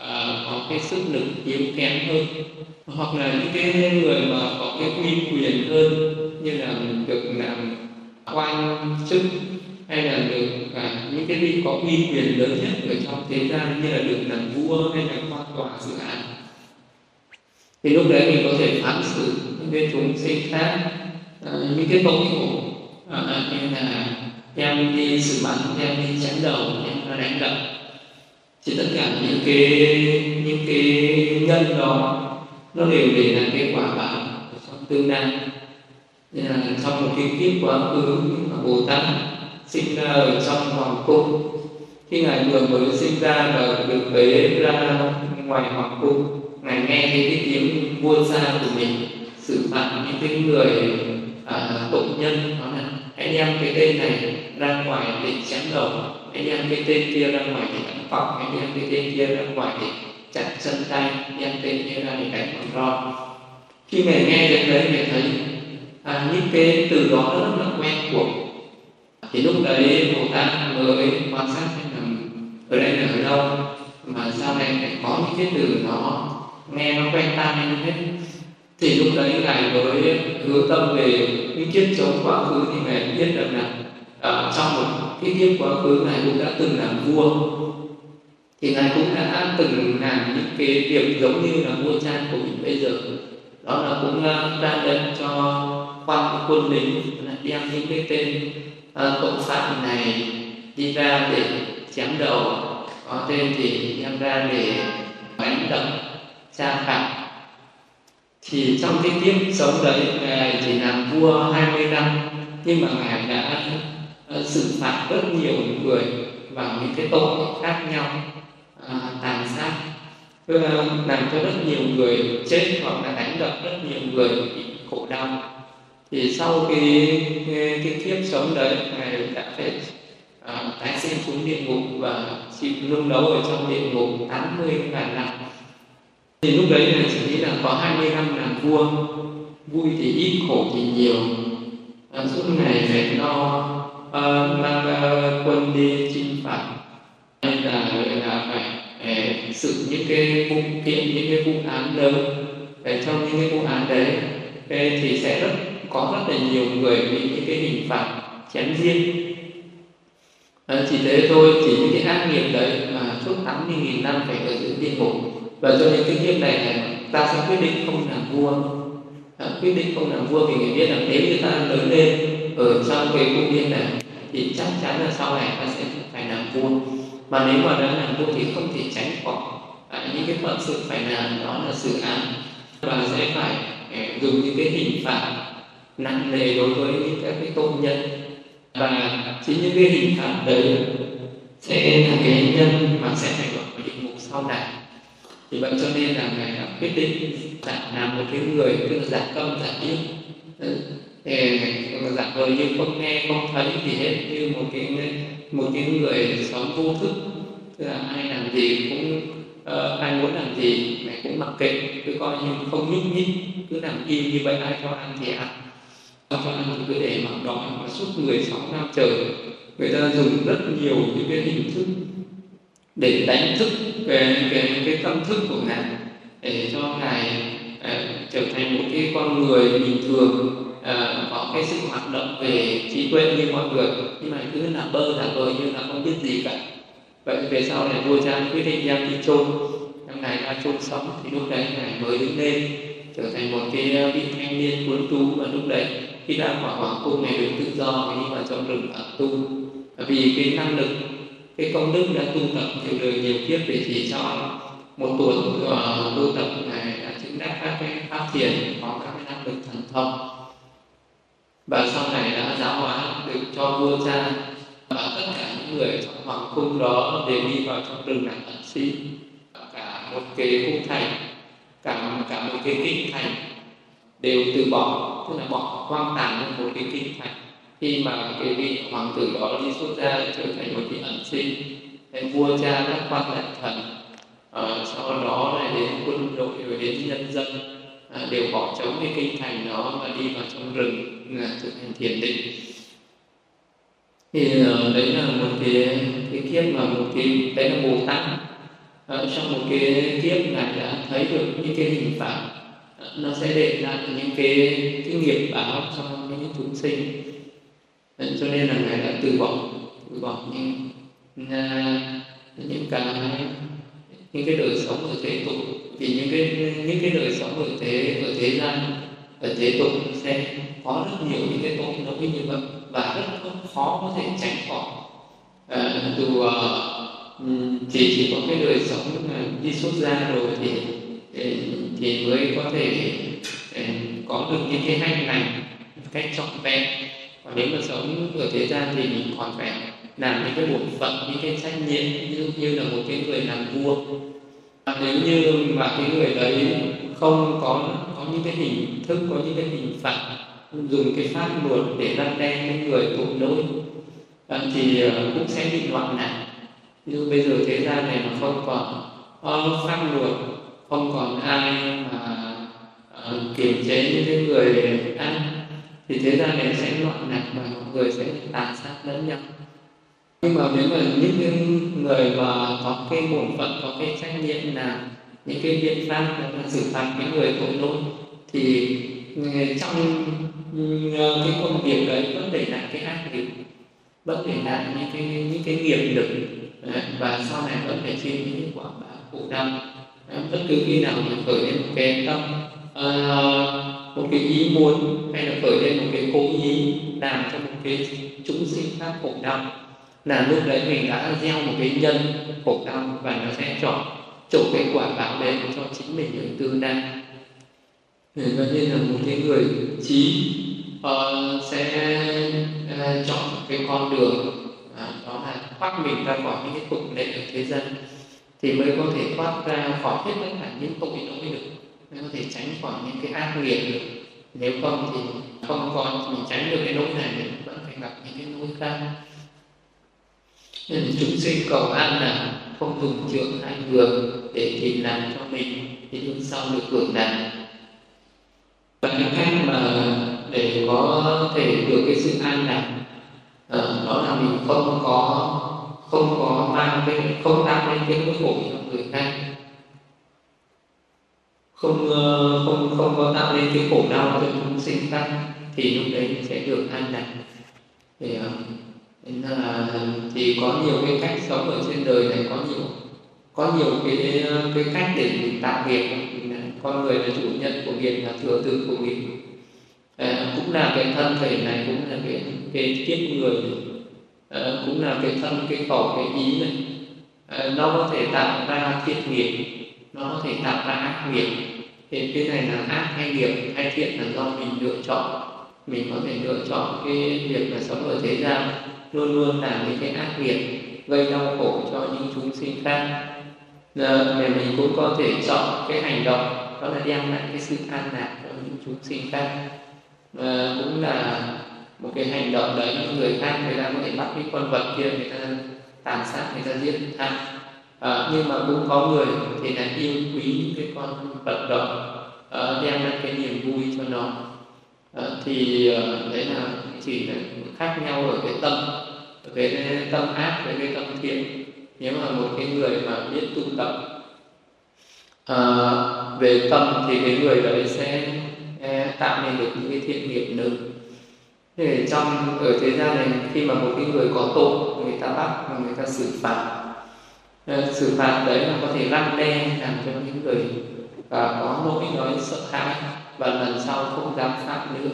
S1: à, có cái sức lực yếu kém hơn hoặc là những cái người mà có cái uy quyền hơn như là mình được làm quan chức hay là được cả những cái vị có uy quyền lớn nhất ở trong thế gian như là được làm vua hay là quan tòa dự án. Thì lúc đấy mình có thể phán xử những cái chúng sinh khác à, những cái tội khổ à, à như là em đi xử bắn em đi chém đầu em đánh đập. Thì tất cả những cái những cái nhân đó nó đều để lại cái quả báo trong tương lai. Nên là trong một cái kiếp quá khứ mà bồ tát sinh ra ở trong hoàng cung. Khi ngài vừa mới sinh ra và được bế ra ngoài hoàng cung ngài nghe thấy cái tiếng vua gia của mình xử phạt những cái người à, tội nhân. Đó là hãy đem cái tên này ra ngoài để chém đầu hãy đem cái tên kia ra ngoài để đánh phọc hãy đem cái tên kia ra ngoài để chặt chân tay đem tên kia ra để đánh bằng roi. Khi ngài nghe đến đấy ngài thấy à, những cái từ đó rất là quen thuộc thì lúc đấy bồ tát mới quan sát xem là ở đây là ở đâu mà sau này lại có những cái từ nó nghe nó quen tai như thế. Thì lúc đấy ngài mới hướng tâm về những kiếp chống quá khứ thì ngài biết được là ở trong một cái kiếp quá khứ ngài cũng đã từng làm vua. Thì ngài cũng đã từng làm những cái việc giống như là vua cha của mình bây giờ. Đó là cũng uh, ra lệnh cho quan quân lính đem những cái tên uh, pháp này đi ra để chém đầu có tên thì đem ra để đánh đập cha phạm. Thì trong cái kiếp sống đấy ngài chỉ làm vua 20 năm nhưng mà ngài đã ờ, xử phạt rất nhiều người bằng những cái tội khác nhau à, tàn sát. Ờ, làm cho rất nhiều người chết hoặc là đánh đập rất nhiều người bị khổ đau thì sau cái cái, cái kiếp sống đấy ngài đã phải à, tái sinh xuống địa ngục và chịu nung nấu ở trong địa ngục 80 ngàn năm. Thì lúc đấy là chỉ nghĩ là có 20 năm làm vua vui thì ít khổ thì nhiều. À, suốt ngày phải lo à, mang à, quân đi chinh phạt. Hay là là phải uh, xử những cái vụ kiện những cái vụ án lớn. Để trong những cái vụ án đấy thì sẽ rất có rất là nhiều người bị những cái hình phạt chém riêng à, ờ, chỉ thế thôi chỉ những cái ác nghiệp đấy mà suốt 80.000 năm phải ở dưới địa ngục. Và cho nên cái kiếp này là ta sẽ quyết định không làm vua. À, quyết định không làm vua vì người biết là nếu như ta lớn lên ở trong cái cung điện này thì chắc chắn là sau này ta sẽ phải làm vua. Mà nếu mà đã làm vua thì không thể tránh khỏi à, những cái phận sự phải làm đó là xử án. Và sẽ phải à, dùng những cái hình phạt nặng nề đối với những các cái tội nhân. Và chính những cái hình phạt đấy sẽ là cái nhân mà sẽ phải ở địa ngục sau này. Thì vậy cho nên là ngài đã quyết định giả làm một cái người tức là giả tâm giả điếc thì giả vờ như không nghe không thấy thì hết như một cái một cái người sống vô thức. Tức là ai làm gì cũng uh, ai muốn làm gì mẹ cũng mặc kệ. Cứ coi như không nhúc nhích cứ làm im như vậy ai cho ăn thì ăn cho nên cứ để mặc đó mà suốt 16 năm trời người ta dùng rất nhiều những cái hình thức để đánh thức cái cái cái tâm thức của ngài để cho ngài uh, trở thành một cái con người bình thường uh, có cái sự hoạt động về trí tuệ như mọi người. Nhưng mà cứ là bơ là bơ như là không biết gì cả. Vậy về sau này vua cha quyết định đem đi chôn. Năm ngày ra chôn sống. Thì lúc đấy ngài mới đứng lên trở thành một cái vị thanh niên cuốn tú. Và lúc đấy khi đang khỏi hoàng cung này được tự do thì đi vào trong rừng ẩn tu. Vì cái năng lực cái công đức đã tu tập nhiều đời nhiều kiếp để chỉ cho một tuổi uh, tu tập này đã chứng đắc các cái pháp thiền có các cái năng lực thần thông. Và sau này đã giáo hóa được cho vua cha và tất cả những người trong hoàng cung đó đều đi vào trong rừng này ẩn sĩ cả một cái cung thành cả cả một cái kinh thành đều từ bỏ tức là bỏ hoang tàn một cái kinh thành. Khi mà cái vị hoàng tử đó đi xuất ra trở thành một vị ẩn sinh thì vua cha các quan đại thần à, sau đó lại đến quân đội rồi đến nhân dân à, đều bỏ trống cái kinh thành đó và đi vào trong rừng là thực hành thiền định. Thì ờ, đấy là một cái cái kiếp mà một cái đấy là bồ tát. À, trong một cái kiếp này đã thấy được những cái hình phạt nó sẽ để lại những cái cái nghiệp báo cho những chúng sinh. Cho nên là ngài đã từ bỏ từ bỏ những à, những cái những cái đời sống ở thế tục. Vì những cái những cái đời sống ở thế ở thế gian ở thế tục sẽ có rất nhiều những cái tội lỗi như vậy và rất khó có thể tránh khỏi. À, dù uh, chỉ chỉ có cái đời sống đi xuất gia rồi thì thì mới có thể có được những cái hành này cách trọn vẹn. Còn nếu mà sống ở thế gian thì mình còn phải làm những cái bổn phận những cái trách nhiệm như, như là một cái người làm vua. Và nếu như mà cái người đấy không có có những cái hình thức có những cái hình phạt dùng cái pháp luật để răn đe những người tội lỗi à, thì à, cũng sẽ bị loạn lạc như bây giờ thế gian này mà không còn có pháp luật không còn ai mà uh, kiềm chế những cái người ác thì thế gian này sẽ loạn lạc và mọi người sẽ tàn sát lẫn nhau. Nhưng mà nếu mà những người mà có cái bổn phận có cái trách nhiệm là những cái biện pháp là xử phạt những người tội lỗi thì ờ, trong ờ, cái công việc đấy vẫn để lại cái ác nghiệp vẫn để lại những cái những cái nghiệp lực và sau này vẫn phải chịu những quả báo khổ đau bất cứ khi nào mình khởi lên một cái tâm uh, một cái ý muốn hay là khởi lên một cái cố ý làm cho một cái chúng sinh khác khổ đau. Là lúc đấy mình đã gieo một cái nhân khổ đau và nó sẽ chọn trổ cái quả báo đấy cho chính mình ở tương lai cho nên là một cái người trí uh, sẽ uh, chọn cái con đường uh, đó là thoát mình ra khỏi những cái tục lệ ở thế gian thì mới có thể thoát ra khỏi hết tất cả những tội lỗi được. Mới có thể tránh khỏi những cái ác nghiệp được. Nếu không thì không có, mình tránh được cái nỗi này thì vẫn phải gặp những cái nỗi khác. Nên chúng sinh cầu an là không dùng trượng hay vườn để tìm làm cho mình, thì lúc sau được hưởng lạc và cái cách mà để có thể được cái sự an lạc ờ, đó là mình không có không có mang cái không tạo lên cái nỗi khổ cho người khác. Không ờ, không không có tạo nên cái khổ đau cho chúng sinh khác thì lúc đấy sẽ được an lạc. Thì ờ, nên là thì có nhiều cái cách sống ở trên đời này có nhiều có nhiều cái ờ, cái cách để mình tạo nghiệp. Con người là chủ nhân của nghiệp là thừa tự của nghiệp. À, cũng là cái thân thể này cũng là cái cái kiếp người. này. À, cũng là cái thân cái khẩu cái ý này. À, nó có thể tạo ra thiện nghiệp nó có thể tạo ra ác nghiệp. Thì cái này là ác hay nghiệp hay thiện là do mình lựa chọn. Mình có thể lựa chọn cái việc là sống ở thế gian luôn luôn làm những cái ác nghiệp gây đau khổ cho những chúng sinh khác. Mà mình cũng có thể chọn cái hành động đó là đem lại cái sự an lạc cho những chúng sinh khác. À, cũng là một cái hành động đấy những người khác người ta có thể bắt cái con vật kia người ta tàn sát người ta giết ăn à, nhưng mà cũng có người thì là yêu quý những cái con vật đó à, đem lại cái niềm vui cho nó. À, thì à, đấy là chỉ là khác nhau ở cái tâm ở cái tâm ác với cái tâm thiện. Nếu mà một cái người mà biết tu tập à, về tâm thì cái người đấy sẽ à, tạo nên được những cái thiện nghiệp lớn thế trong ở thế gian này khi mà một cái người có tội người ta bắt người ta xử phạt ờ, xử phạt đấy là có thể lăn đe làm cho những người và có nỗi nói sợ hãi và lần sau không dám phạm nữa.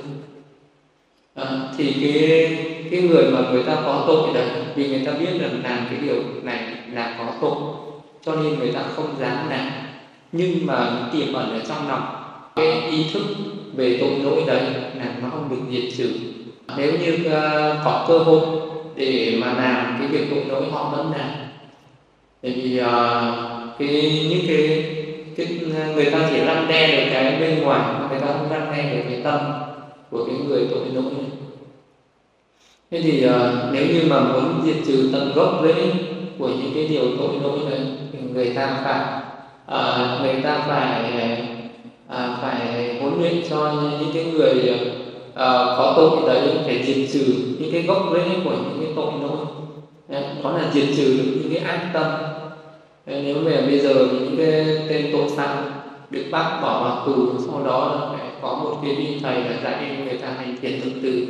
S1: À, thì cái cái người mà người ta có tội đấy vì người ta biết rằng làm cái điều này là có tội cho nên người ta không dám làm. Nhưng mà tiềm ẩn ở trong lòng cái ý thức về tội lỗi đấy là nó không được diệt trừ nếu như uh, có cơ hội để mà làm cái việc tội lỗi họ vẫn làm bởi vì uh, cái những cái, cái ờ, người ta chỉ răng đe được cái bên ngoài mà người ta không răng đe được cái tâm của cái người tội lỗi thế thì uh, nếu như mà muốn diệt trừ tận gốc rễ của những cái điều tội lỗi đấy thì người ta phải uh, người ta phải uh, phải huấn luyện cho những cái người uh, Ờ, có tội thì đấy phải diệt trừ những cái gốc rễ của những cái tội lỗi đó là diệt trừ được những cái ác tâm. Nếu mà bây giờ những cái tên tội phạm được bắt bỏ vào tù, sau đó phải có một cái vị thầy là dạy người ta hành thiện tương tự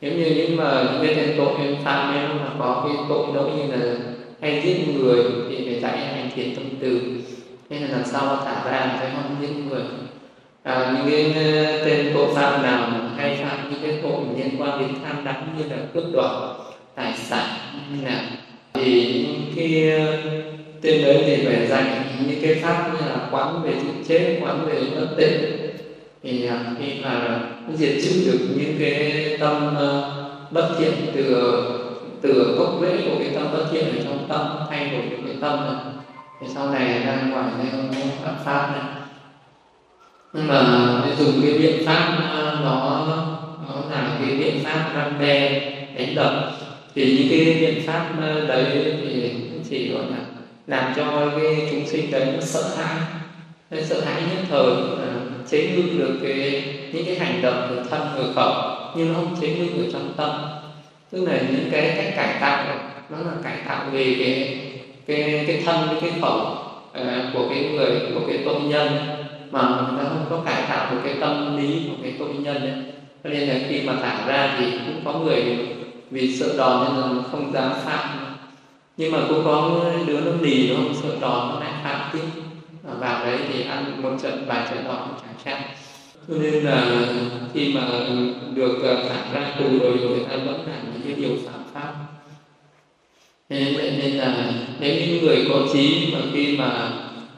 S1: nếu như những mà những cái tên tội em phạm em mà có cái tội lỗi như là hay giết người thì phải dạy hành thiện tâm từ nên là làm sao thả ra cái không giết người? À, những cái ờ, tên tội phạm nào hay phạm những cái tội liên quan đến tham đắm như là cướp đoạt tài sản là thì những cái ờ, tên đấy thì phải dạy những cái pháp như là quán về chữ chết quán về bất tịnh thì à, khi mà diệt trừ được những cái tâm ờ, bất thiện từ từ gốc rễ của cái tâm bất thiện ở trong tâm thay đổi được cái tâm này. Thì sau này ra ngoài nên pháp pháp này tức là dùng cái biện pháp ờ, nó nó là cái biện pháp răn đe đánh đập thì những cái biện pháp ờ, đấy thì chỉ gọi là làm cho cái chúng sinh đấy nó sợ hãi. Sợ hãi nhất thời ờ, chế ngự được cái những cái hành động của thân người khẩu nhưng nó không chế ngự ở trong tâm. Tức là những cái cách cải tạo nó là cải tạo về cái cái cái thân cái khẩu uh, của cái người của cái tội nhân mà nó không có cải tạo được cái tâm lý của cái tội nhân ấy. cho nên là khi mà thả ra thì cũng có người vì sợ đòn nên là không dám phạm. Nhưng mà cũng có đứa nó lì nó không sợ đòn nó lại phạm tiếp vào đấy thì ăn một trận, vài trận đòn chẳng chắc cho nên là khi mà được à, thả ra tù rồi người ta vẫn làm những cái điều phạm pháp. Thế nên là nếu những người có trí mà khi mà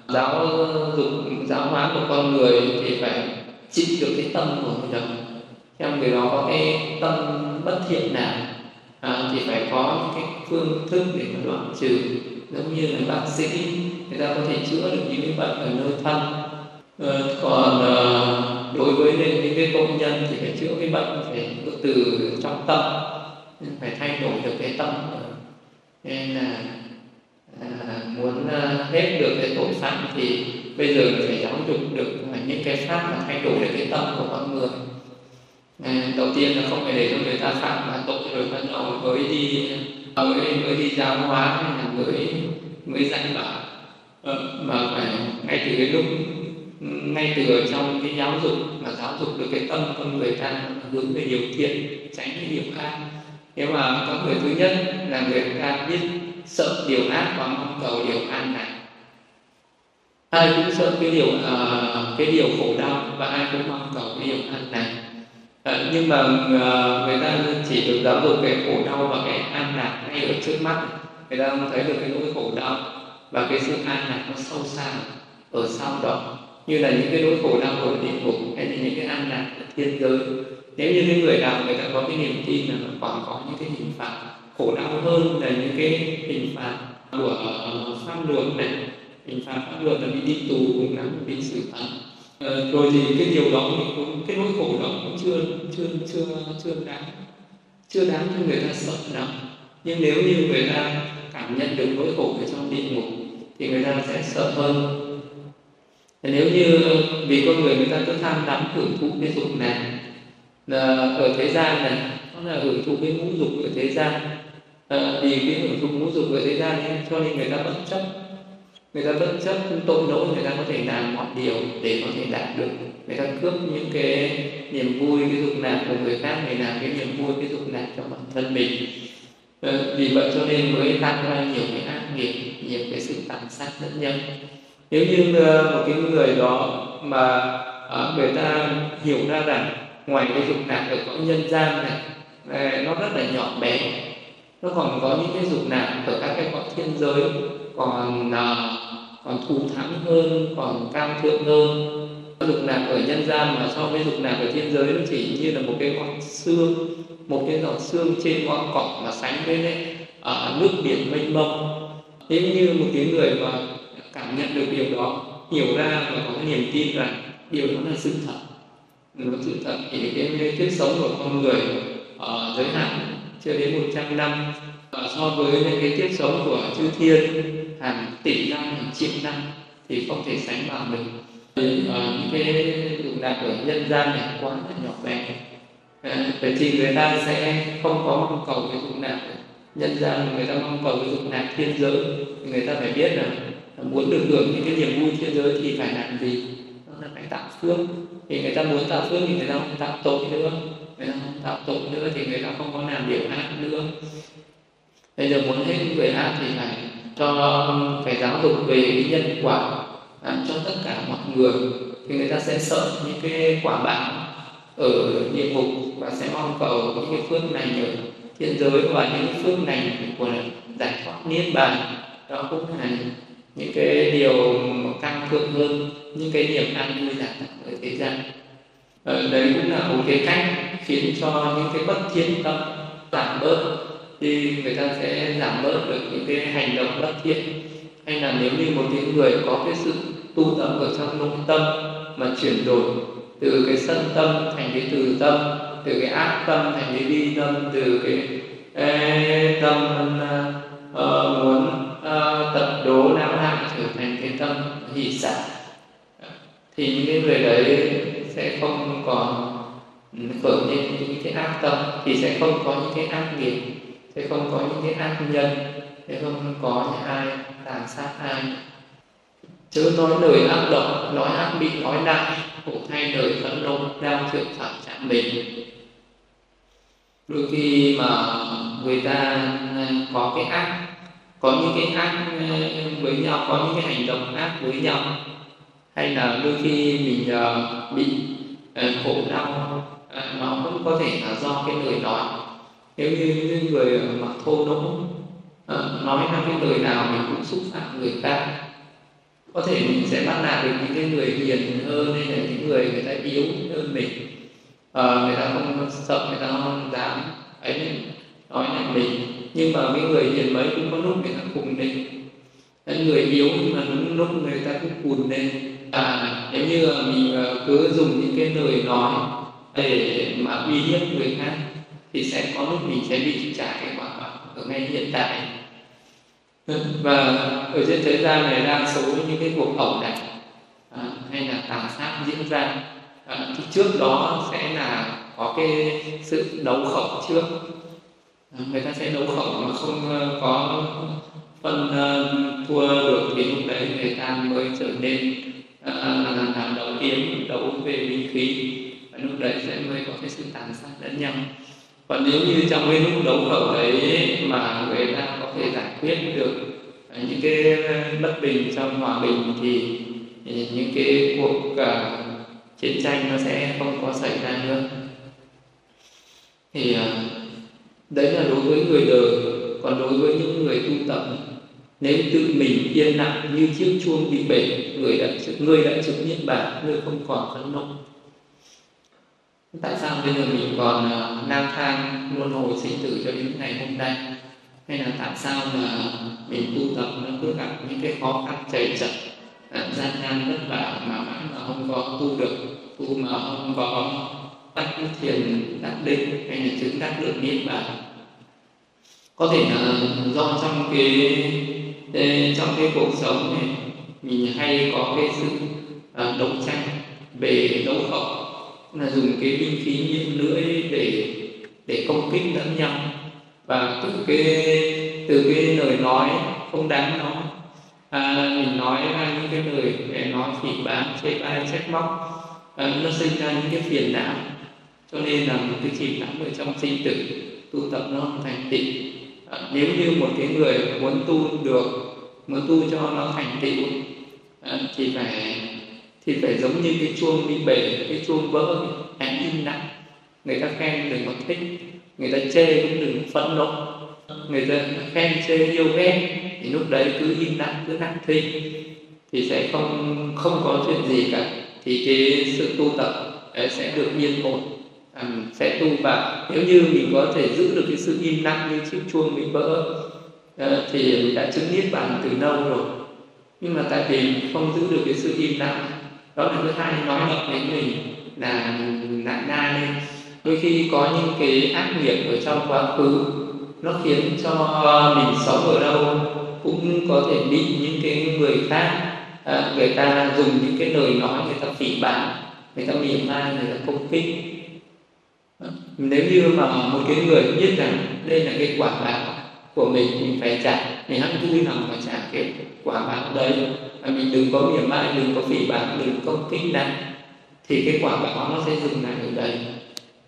S1: giáo dục giáo hóa một con người thì phải chịu được cái tâm của người đó Xem người đó có cái tâm bất thiện nào à, thì phải có những cái phương thức để mà đoạn trừ. Giống như là bác sĩ người ta có thể chữa được những cái bệnh ở nơi thân. À, còn à, đối với những cái công nhân thì phải chữa cái bệnh phải từ trong tâm phải thay đổi được cái tâm nên là à, muốn à, hết được cái tội phạm thì bây giờ phải giáo dục được những cái pháp mà thay đổi được cái tâm của con người. À, đầu tiên là không phải để cho người ta phạm mà tội rồi bắt đầu mới đi à, mới mới đi giáo hóa hay là mới mới dạy. Bảo mà phải ngay từ cái lúc ngay từ ở trong cái giáo dục mà giáo dục được cái tâm con người ta hướng về điều thiện tránh cái điều ác nếu mà có người thứ nhất là người ta biết sợ điều ác và mong cầu điều an này ai cũng sợ cái điều uh, cái điều khổ đau và ai cũng mong cầu cái điều an này uh, ờ, nhưng mà uh, người ta chỉ được giáo dục cái khổ đau và cái an lạc ngay ở trước mắt. Người ta không thấy được cái nỗi khổ đau và cái sự an lạc nó sâu xa ở sau đó. Như là những cái nỗi khổ đau ở địa ngục hay là những cái an lạc ở thiên giới. Nếu như cái người nào người ta có cái niềm tin là còn có những cái hình phạt khổ đau hơn là những cái hình phạt của ờ, pháp luật này. Hình phạt pháp luật là bị đi tù cũng lắm bị xử phạt. Ờ, rồi thì cái điều đó cũng cái nỗi khổ đó cũng chưa chưa chưa chưa đáng chưa đáng cho người ta sợ lắm nhưng nếu như người ta cảm nhận được nỗi khổ ở trong địa ngục thì người ta sẽ sợ hơn. Nếu như vì con người người ta cứ tham đắm hưởng thụ cái dục này ở thế gian này nó là hưởng thụ cái ngũ dục ở thế gian Ờ, à, vì cái hưởng thụ ngũ dục ở thế gian ấy, cho nên người ta bất chấp. Người ta bất chấp tội lỗi người ta có thể làm mọi điều để có thể đạt được. Người ta cướp những cái niềm vui cái dục lạc của người khác để làm cái niềm vui cái dục lạc cho bản thân mình. À, vì vậy cho nên mới tăng ra nhiều cái ác nghiệp nhiều cái sự tàn sát lẫn nhau. Nếu như ờ, một cái người đó mà à, người ta hiểu ra rằng ngoài cái dục lạc ở cõi nhân gian này nó rất là nhỏ bé nó còn có những cái dục lạc ở các cái cõi thiên giới còn uh, còn thù thắng hơn còn cao thượng hơn. Dục nạp ở nhân gian mà so với dục nạp ở thiên giới nó chỉ như là một cái ngọn xương một cái giọt xương trên ngọn cỏ mà sánh với này, ở nước biển mênh mông. Thế như một cái người mà cảm nhận được điều đó hiểu ra và có cái niềm tin rằng điều đó là sự thật. Nó sự thật thì cái kiếp sống của con người ở giới hạn chưa đến 100 năm. Và so với những cái kiếp sống của chư thiên hàng tỷ năm hàng triệu năm thì không thể sánh bằng được. Ờ, những cái dụng lạc ở nhân gian này quá là nhỏ bé. Ờ, vậy thì người ta sẽ không có mong cầu cái dụng lạc nhân gian người ta mong cầu cái dụng lạc thiên giới. Người ta phải biết là muốn được hưởng những cái niềm vui thiên giới thì phải làm gì? Đó là phải tạo phước. Thì người ta muốn tạo phước thì người ta không tạo tội nữa người ta không tạo tội nữa thì người ta không có làm điều ác nữa. Bây giờ muốn hết người ác thì phải cho phải giáo dục về cái nhân quả à, cho tất cả mọi người. Thì người ta sẽ sợ những cái quả báo ở địa ngục và sẽ mong cầu những cái phước này ở thiên giới và những phước này của giải thoát niết bàn. Đó cũng là những cái điều căng thượng hơn những cái niềm an vui lạc ở thế gian. Ờ, đấy cũng là một cái cách khiến cho những cái bất thiện tâm giảm bớt. Thì người ta sẽ giảm bớt được những cái hành động bất thiện. Hay là nếu như một cái người có cái sự tu tập ở trong nội tâm mà chuyển đổi từ cái sân tâm thành cái từ tâm từ cái ác tâm thành cái bi tâm từ cái ê, tâm uh, muốn à, uh, tập đố não nặng trở thành cái tâm hỷ xả. Thì những cái người đấy sẽ không còn khởi lên những cái ác tâm, thì sẽ không có những cái ác nghiệp, sẽ không có những cái ác nhân, sẽ không có những ai tàn sát ai. Chớ nói lời ác độc, nói ác bị, nói nặng cũng hay lời phẫn nộ đau thượng phạm chạm mình đôi khi mà người ta à, có cái ác, có những cái ác à, với nhau, có những cái hành động ác với nhau, hay là đôi khi mình à, bị Ờ, khổ đau ờ, nó cũng có thể là do cái lời nói nếu như những người mà thô lỗ ờ, nói ra cái lời nào mình cũng xúc phạm người ta. Có thể mình sẽ bắt nạt được những cái người hiền hơn hay là những người người ta yếu hơn mình. À, người ta không sợ người ta không dám ấy nói lại mình. Nhưng mà cái người hiền mấy cũng có lúc người ta cùng lên. Người yếu nhưng mà lúc người ta cũng cùn lên à nếu như mình ờ, cứ dùng những cái lời nói để mà uy hiếp người khác thì sẽ có lúc mình sẽ bị trả cái quả ở ngay hiện tại. Ừ, và ở trên thế gian này đa số những cái cuộc ẩu đả à, hay là tàn sát diễn ra à, thì trước đó sẽ là có cái sự đấu khẩu trước. À, người ta sẽ đấu khẩu mà không ờ, có phân uh, thua được thì lúc đấy người ta mới trở nên uh, làm đầu tiên đấu về binh khí và lúc đấy sẽ mới có cái sự tàn sát lẫn nhau. Còn nếu như trong cái lúc đấu khẩu đấy mà người ta có thể giải quyết được à, những cái bất bình trong hòa bình thì, những cái cuộc uh, chiến tranh nó sẽ không có xảy ra nữa. Thì uh, đấy là đối với người đời. Còn đối với những người tu tập nếu tự mình yên lặng như chiếc chuông bị bể người đã người đã chứng niết bàn người không còn phẫn nộ. Tại sao bây giờ mình còn uh, lang thang luân hồi sinh tử cho đến ngày hôm nay? Hay là tại sao mà mình tu tập nó cứ gặp những cái khó khăn chảy chật à, gian nan vất vả mà mãi mà không có tu được tu mà không có đắc thiền đắc định hay là chứng đắc được niết bàn? Có thể là do trong cái trong cái cuộc sống này mình hay có cái sự uh, đấu tranh về đấu khẩu là dùng cái binh khí như lưỡi để để công kích lẫn nhau. Và từ cái từ cái lời nói không đáng nói à, mình nói ra những cái lời để nói phỉ báng chê bai trách móc à, nó sinh ra những cái phiền não. Cho nên là một cái chìm đắm ở trong sinh tử tu tập nó không thành tựu nếu như một cái người muốn tu được, muốn tu cho nó thành tựu à, thì phải thì phải giống như cái chuông bị bể, cái chuông vỡ hãy im lặng. Người ta khen đừng có thích, người ta chê cũng đừng phẫn nộ. Người ta khen, chê, yêu, ghét, thì lúc đấy cứ im lặng, cứ lặng thinh, thì sẽ không không có chuyện gì cả. Thì cái sự tu tập sẽ được yên ổn à, sẽ tu và nếu như mình có thể giữ được cái sự im lặng như chiếc chuông bị vỡ à, thì mình đã chứng niết bàn từ lâu rồi. Nhưng mà tại vì không giữ được cái sự im lặng đó là thứ hai nói ngập đến mình là lại na lên. Đôi khi có những cái ác nghiệp ở trong quá khứ nó khiến cho mình sống ở đâu cũng có thể bị những cái người khác à, người ta dùng những cái lời nói người ta phỉ báng người ta mỉa mai người ta công kích nếu như mà một cái người biết rằng đây là cái quả báo của mình mình phải trả mình hãy vui lòng mà trả cái quả báo đấy. Và mình đừng có mỉa mai đừng có phỉ báng đừng có kích năng thì cái quả báo nó sẽ dừng lại ở đây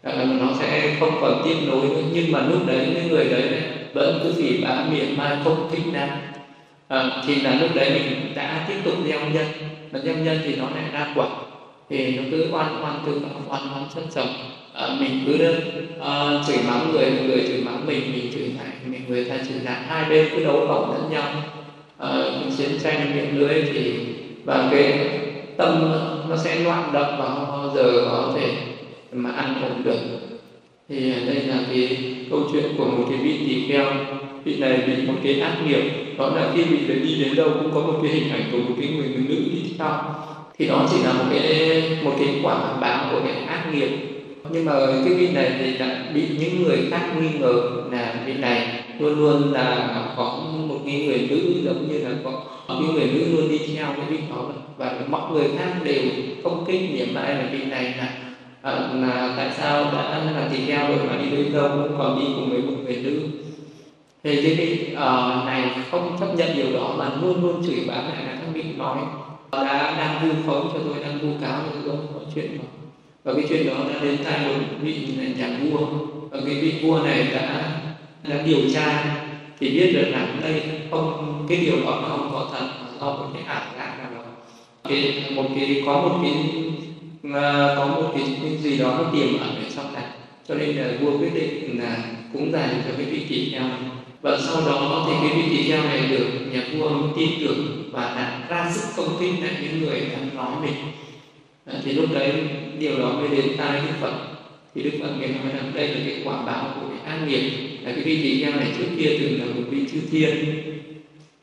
S1: à, nó sẽ không còn tiếp nối nữa. Nhưng mà lúc đấy cái người đấy vẫn cứ phỉ báng mỉa mai không kích năng à, thì là lúc đấy mình đã tiếp tục gieo nhân. Mà gieo nhân thì nó lại ra quả. Thì nó cứ oan oan tương oan oan chất chồng à, mình cứ à, chửi mắng người người chửi mắng mình mình chửi lại mình người ta chửi lại. Hai bên cứ đấu khẩu lẫn nhau. À, chiến tranh miệng lưới thì và cái tâm nó sẽ loạn động và không bao giờ có thể mà an ổn được. Thì đây là cái câu chuyện của một cái vị tỳ kheo. Vị này bị một cái ác nghiệp. Đó là khi vị đấy đi đến đâu cũng có một cái hình ảnh của một cái người nữ đi theo. Thì đó chỉ là một cái một cái quả báo của cái ác nghiệp nhưng mà cái vị này thì lại bị những người khác nghi ngờ là vị này. Luôn luôn là có một cái người nữ giống như là có những người nữ luôn đi theo cái vị đó. Và mọi người khác đều không kích niệm lại là vị này là à, là tại sao đã là tỳ kheo rồi mà đi đến đâu cũng còn đi cùng với một người nữ. Thì cái vị uh, này không chấp nhận điều đó mà luôn luôn chửi báng lại là các vị nói. Đã đang vu khống cho tôi đang vu cáo cho tôi có chuyện đó và cái chuyện đó đã đến tai một vị nhà vua. Và cái vị vua này đã đã điều tra thì biết được rằng đây không cái điều đó nó không có thật mà do một cái ảo giác nào đó. Cái một cái có một cái à, có một cái, cái gì đó nó tiềm ẩn ở trong này. Cho nên là vua quyết định là cúng dành cho cái vị tỷ theo và sau đó thì cái vị tỷ theo này được nhà vua tin tưởng và đã ra sức công kích lại những người đang nói mình. Ờ, thì lúc đấy điều đó mới đến tai đức phật. Thì đức phật người nói rằng đây là cái quả báo của cái an nghiệp. Là cái vị tỳ kheo này trước kia từng là một vị chư thiên.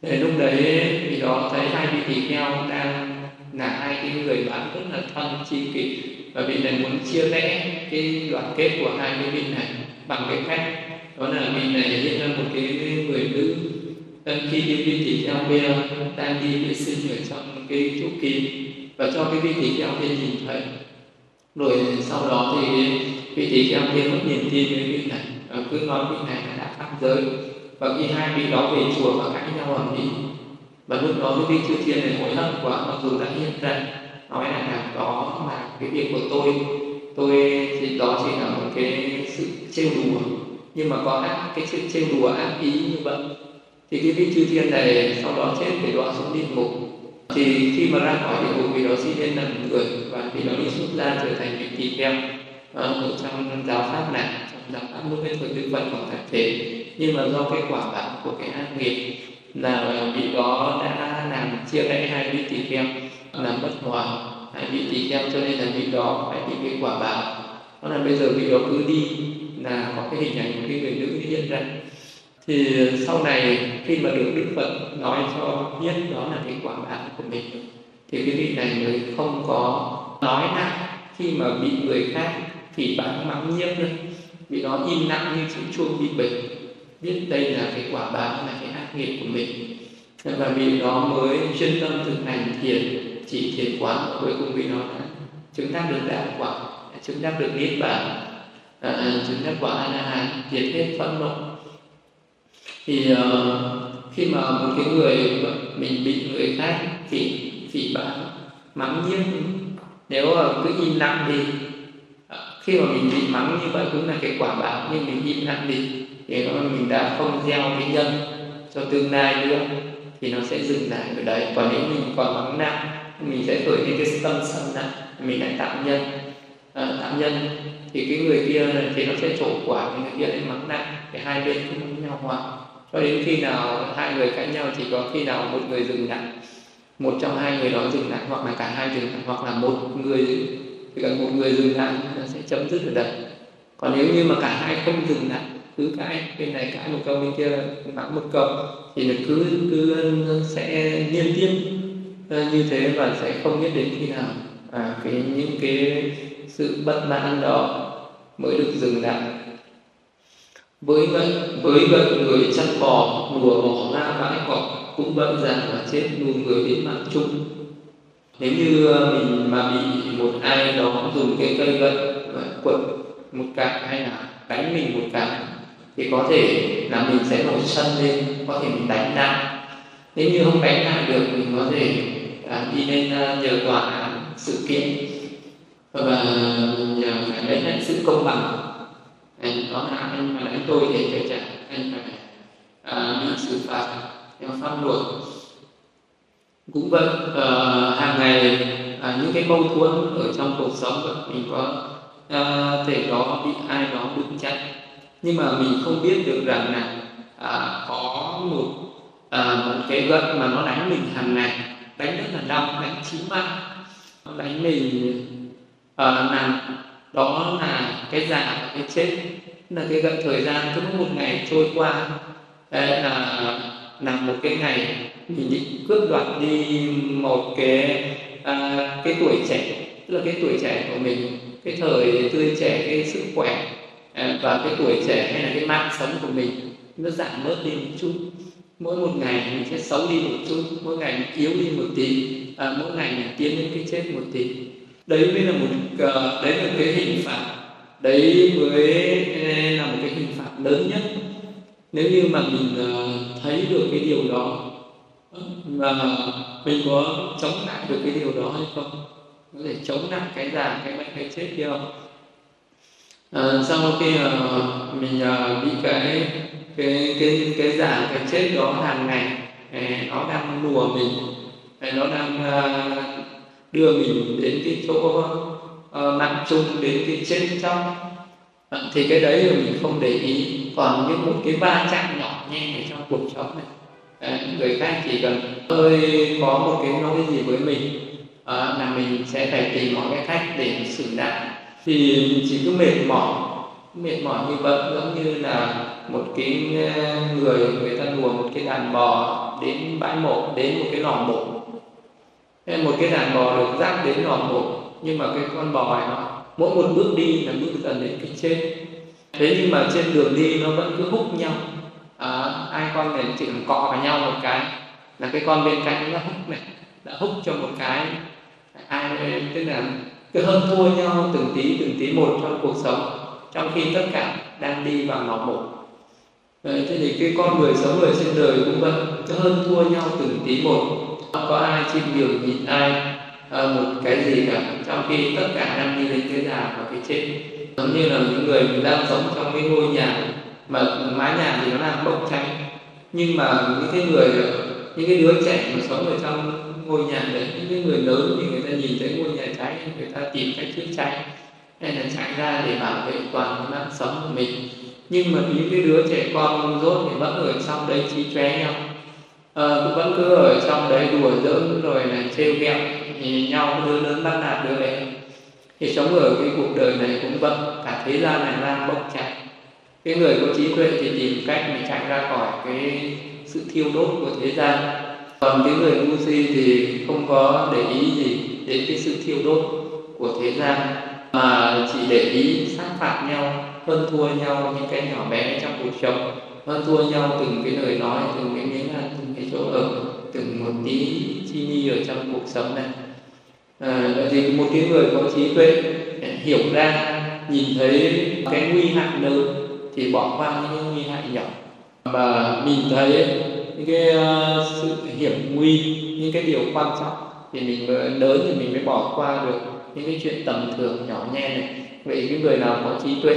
S1: Để lúc đấy thì đó thấy hai vị tỳ kheo đang là hai cái người bạn rất là thân, chi kỷ. Và vị này muốn chia rẽ cái đoàn kết của hai cái vị này bằng cái cách đó là vị này hiện ra một cái người nữ. Khi đi vị tỳ kheo kia đang đi vệ sinh ở trong cái chu kỳ và cho cái vị tỳ kheo kia nhìn thấy. Rồi sau đó thì vị tỳ kheo kia mất niềm tin với vị này. Và cứ nói vị này là đã phạm giới. Và khi hai vị đó về chùa và cãi nhau ở mỹ, và lúc đó cái vị chư thiên này hối hận quá, mặc dù đã hiện ra, nói là làm đó là cái việc của tôi. Tôi thì đó chỉ là một cái sự trêu đùa. Nhưng mà có ác, cái sự trêu đùa ác ý như vậy. Thì cái vị chư thiên này sau đó chết phải đọa xuống địa ngục thì khi mà ra khỏi địa ngục vị đó xin lên làm người, và vị đó đi xuất ra trở thành vị tỳ kheo. Ở trong giáo pháp này, trong giáo pháp lúc bên thời đức phật còn thật thế. Nhưng mà do cái quả báo của cái ác nghiệp là vị đó đã làm chia rẽ hai vị tỳ kheo, làm bất hòa hai vị tỳ kheo, cho nên là vị đó phải bị cái quả báo. Đó là bây giờ vị đó cứ đi là có cái hình ảnh của cái người nữ hiện ra thì sau này khi mà được đức phật nói cho biết đó là cái quả báo của mình thì cái vị này mới không có nói lại. Khi mà bị người khác phỉ báng mắng nhiếc nữa vì nó im lặng như chữ chuông bị bệnh biết đây là cái quả báo là cái ác nghiệp của mình. Và vì đó mới chuyên tâm thực hành thiền chỉ thiền quán cuối cùng vì nó đã chứng đắc được đạo quả chứng đắc được niết bàn à, à, chứng đắc quả a la hán diệt hết phân nộ thì uh, khi mà một cái người mình bị người khác phỉ phỉ báng mắng nhiếc nếu uh, cứ im lặng đi uh, ờ, khi mà mình bị mắng như vậy cũng là cái quả báo nhưng mình im lặng đi. Thì nó mình đã không gieo cái nhân cho tương lai nữa thì nó sẽ dừng lại ở đấy. Còn nếu mình còn mắng nặng mình sẽ khởi lên cái tâm sân nặng mình lại tạo nhân. À, tạo nhân thì cái người kia thì nó sẽ trổ quả cái người kia lại mắng nặng thì hai bên cũng mắng nhau hòa cho đến khi nào hai người cãi nhau chỉ có khi nào một người dừng lại một trong hai người đó dừng lại hoặc là cả hai dừng lại hoặc là một người chỉ cần một người dừng lại nó sẽ chấm dứt ở đây còn nếu như mà cả hai không dừng lại cứ cãi bên này cãi một câu bên kia mắng một câu thì là cứ cứ sẽ liên tiếp ờ, như thế và sẽ không biết đến khi nào. À, cái những cái sự bất mãn đó mới được dừng lại với vậy với vậy người chăn bò đùa bỏ ra bãi cỏ cũng vẫn già và chết nuôi người đến mạng chung. Nếu như ờ, mình mà bị một ai đó dùng cái cây gậy quật một cái hay là đánh mình một cái thì có thể là mình sẽ nổi sân lên có thể mình đánh nặng nếu như không đánh lại được mình có thể à, đi lên ờ, nhờ tòa án sự kiện và nhờ phải lấy lại sự công bằng anh đó là anh mà đánh tôi để phải trả. Anh phải à, bị xử phạt theo pháp luật. Cũng vậy à, hàng ngày à, những cái mâu thuẫn ở trong cuộc sống vậy mình có à, thể đó bị ai đó đụng chặn nhưng mà mình không biết được rằng là à, có một à, một cái gậy mà nó đánh mình hàng ngày. Đánh rất là đau đánh chí mạng. Nó đánh mình à, làm đó là cái già và cái chết. Là cái gặp thời gian cứ một ngày trôi qua. Đấy là là một cái ngày mình định cướp đoạt đi một cái à, cái tuổi trẻ. Tức là cái tuổi trẻ của mình cái thời tươi trẻ cái sức khỏe à, và cái tuổi trẻ hay là cái mạng sống của mình nó giảm bớt đi một chút. Mỗi một ngày mình sẽ xấu đi một chút mỗi ngày mình yếu đi một tí à, mỗi ngày mình tiến đến cái chết một tí đấy mới là một ờ, đấy là cái hình phạt. Đấy mới là một cái hình phạt lớn nhất. Nếu như mà mình ờ, thấy được cái điều đó ờ, và mình có chống lại được cái điều đó hay không? Có thể chống lại cái già cái bệnh cái chết kia không? À, sau khi uh, mình uh, bị cái cái cái cái giả cái chết đó hàng ngày nó đang lùa mình nó đang uh, đưa mình đến cái chỗ uh, nặng chung đến cái chết trong. Ờ, thì cái đấy là mình không để ý. Còn những một cái va chạm nhỏ nhẹ trong cuộc sống này ờ, Đấy, người khác chỉ cần hơi có một cái nói gì với mình à, là mình sẽ phải tìm mọi cái cách để xử nạn thì mình chỉ cứ mệt mỏi mệt mỏi như vậy giống như là một cái người người ta lùa một cái đàn bò đến bãi mộ đến một cái lò mộ một cái đàn bò được dắt đến lò mộ nhưng mà cái con bò này nó mỗi một bước đi là bước dần đến cái chết thế nhưng mà trên đường đi nó vẫn cứ hút nhau. À, hai con này chỉ cần cọ vào nhau một cái là cái con bên cạnh nó hút này đã hút cho một cái. Ai tức là cứ hơn thua nhau từng tí từng tí một trong cuộc sống trong khi tất cả đang đi vào lò mổ. Đấy, thế thì cái con người sống người trên đời cũng vậy cứ hơn thua nhau từng tí một không có ai chịu điều nhịn ai à, một cái gì cả. Trong khi tất cả đang đi đến cái già và cái chết giống như là những người đang sống trong cái ngôi nhà mà mái nhà thì nó đang bốc cháy. Nhưng mà những cái người, những cái đứa trẻ mà sống ở trong ngôi nhà đấy, những cái người lớn thì người ta nhìn thấy ngôi nhà cháy, người ta tìm cách chữa cháy. Hay là chạy ra để bảo vệ toàn mạng sống của mình. Nhưng mà những cái đứa trẻ con rốt thì vẫn ở trong đấy chi chóe nhau à, cũng vẫn cứ ở trong đấy đùa giỡn rồi là trêu ghẹo nhau đứa lớn bắt nạt đứa bé. Thì sống ở cái cuộc đời này cũng vậy cả thế gian này đang bốc cháy. Cái người có trí tuệ thì tìm cách để chạy ra khỏi cái sự thiêu đốt của thế gian. Còn cái người ngu si thì không có để ý gì đến cái sự thiêu đốt của thế gian mà chỉ để ý sát phạt nhau hơn thua nhau những cái nhỏ bé trong cuộc sống. Vâng, hơn thua nhau từng cái lời nói từng cái miếng ăn từng cái chỗ ở từng một tí chi ni ở trong cuộc sống này. À, thì một cái người có trí tuệ hiểu ra nhìn thấy cái nguy hại lớn thì bỏ qua những cái nguy hại nhỏ. Và nhìn thấy những cái uh, sự hiểm nguy những cái điều quan trọng thì mình lớn thì mình mới bỏ qua được những cái chuyện tầm thường nhỏ nhen này. Vậy cái người nào có trí tuệ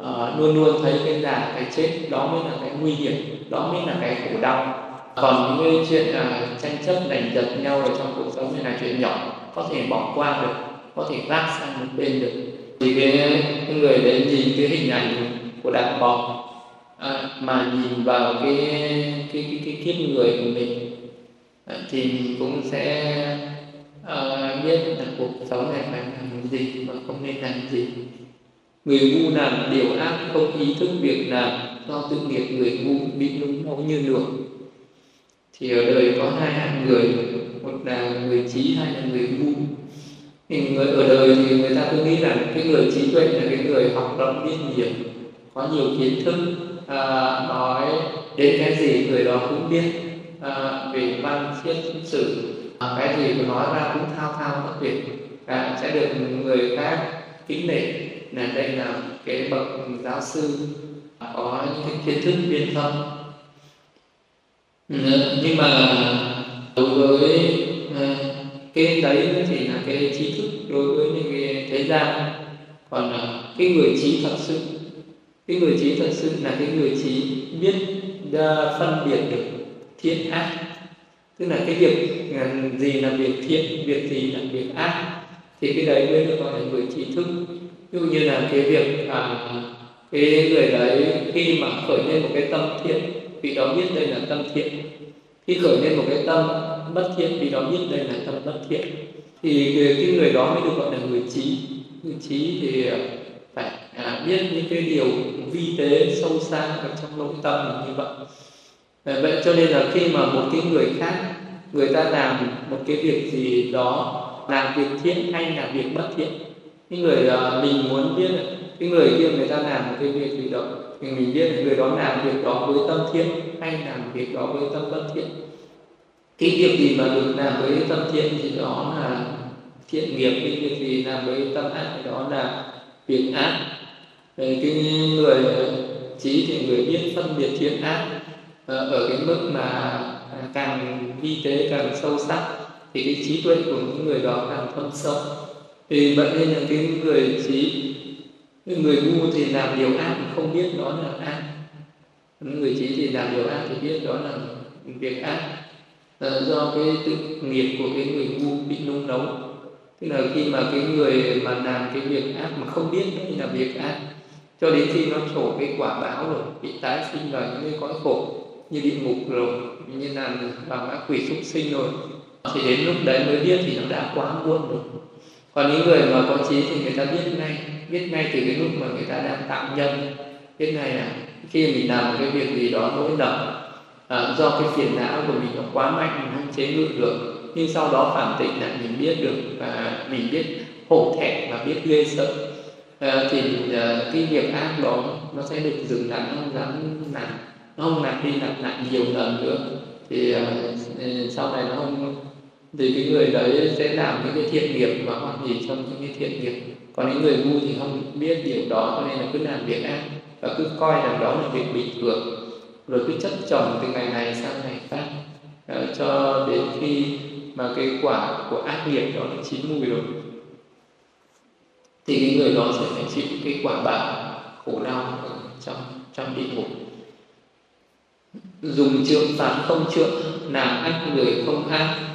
S1: uh, luôn luôn thấy cái già cái chết đó mới là cái nguy hiểm đó mới là cái khổ đau. Còn những cái chuyện uh, tranh chấp giành giật nhau ở trong cuộc sống này là chuyện nhỏ có thể bỏ qua được có thể gác sang một bên được. Thì cái, cái người đến nhìn cái hình ảnh của đàn bò à, mà nhìn vào cái cái cái, cái kiếp người của mình à, thì mình cũng sẽ à, biết là cuộc sống này phải làm gì và không nên làm gì người ngu làm điều ác không ý thức việc làm do tự nghiệp người ngu bị nung máu như lửa. Thì ở đời có hai hạng người một là người trí hai là người ngu. Thì người ở đời thì người ta cứ nghĩ là cái người trí tuệ là cái người học rộng biết nhiều có nhiều kiến thức à, nói đến cái gì người đó cũng biết à, về văn triết sử. À, cái gì mà nói ra cũng thao thao bất tuyệt. À, sẽ được người khác kính nể là đây là cái bậc giáo sư có những cái kiến thức viên thông. Ừ, nhưng mà đối với ờ, cái đấy thì là cái trí thức đối với những cái thế gian. Còn ờ, cái người trí thật sự, cái người trí thật sự là cái người trí biết ờ, phân biệt được thiện ác. Tức là cái việc gì là việc thiện, việc gì là việc ác, thì cái đấy mới được gọi là người trí thức dụ như là cái việc à, cái người đấy khi mà khởi lên một cái tâm thiện vị đó biết đây là tâm thiện. Khi khởi lên một cái tâm bất thiện vị đó biết đây là tâm bất thiện. Thì cái người đó mới được gọi là người trí. Người trí thì phải à, biết những cái điều vi tế sâu xa ở trong nội tâm như vậy. À, vậy cho nên là khi mà một cái người khác người ta làm một cái việc gì đó làm việc thiện hay là việc bất thiện cái người uh, mình muốn biết cái người kia người ta làm một cái việc gì đó thì mình biết người đó làm việc đó với tâm thiện hay làm việc đó với tâm bất thiện. Cái việc gì mà được làm với tâm thiện thì đó là thiện nghiệp cái việc gì làm với tâm ác thì đó là việc ác. Ờ, cái người ờ, trí thì người biết phân biệt thiện ác ở cái mức mà à, càng vi tế càng sâu sắc thì cái trí tuệ của những người đó càng thâm sâu thì vậy nên là cái người trí người ngu thì làm điều ác không biết đó là ác. Người trí thì làm điều ác thì biết đó là việc ác. Là do cái tự nghiệp của cái người ngu bị nung nấu. Tức là khi mà cái người mà làm cái việc ác mà không biết đó là việc ác, cho đến khi nó trổ cái quả báo rồi, bị tái sinh vào những cái cõi khổ, như địa ngục rồi, như là vào ngã quỷ súc sinh rồi. Thì đến lúc đấy mới biết thì nó đã quá muộn rồi còn những người mà có trí thì người ta biết ngay biết ngay từ cái lúc mà người ta đang tạo nhân. Biết ngay là khi mình làm một cái việc gì đó nỗi lần à, do cái phiền não của mình nó quá mạnh mình không chế ngự được nhưng sau đó phản tịnh lại mình biết được và mình biết hổ thẹn và biết ghê sợ à, thì à, cái việc ác đó nó sẽ được dừng lại nó không dám làm nó không lặp đi lặp lại nhiều lần nữa. Thì à, sau này nó không thì cái người đấy sẽ làm những cái thiện nghiệp và hoan hỷ trong những cái thiện nghiệp. Còn những người ngu thì không biết điều đó cho nên là cứ làm việc ác và cứ coi rằng đó là việc bình thường. Rồi cứ chất chồng từ ngày này sang ngày khác. Uh, cho đến khi mà cái quả của ác nghiệp đó nó chín mùi rồi thì cái người đó sẽ phải chịu cái quả báo khổ đau ở trong trong địa ngục. Dùng trượng phạt không trượng làm ác người không ác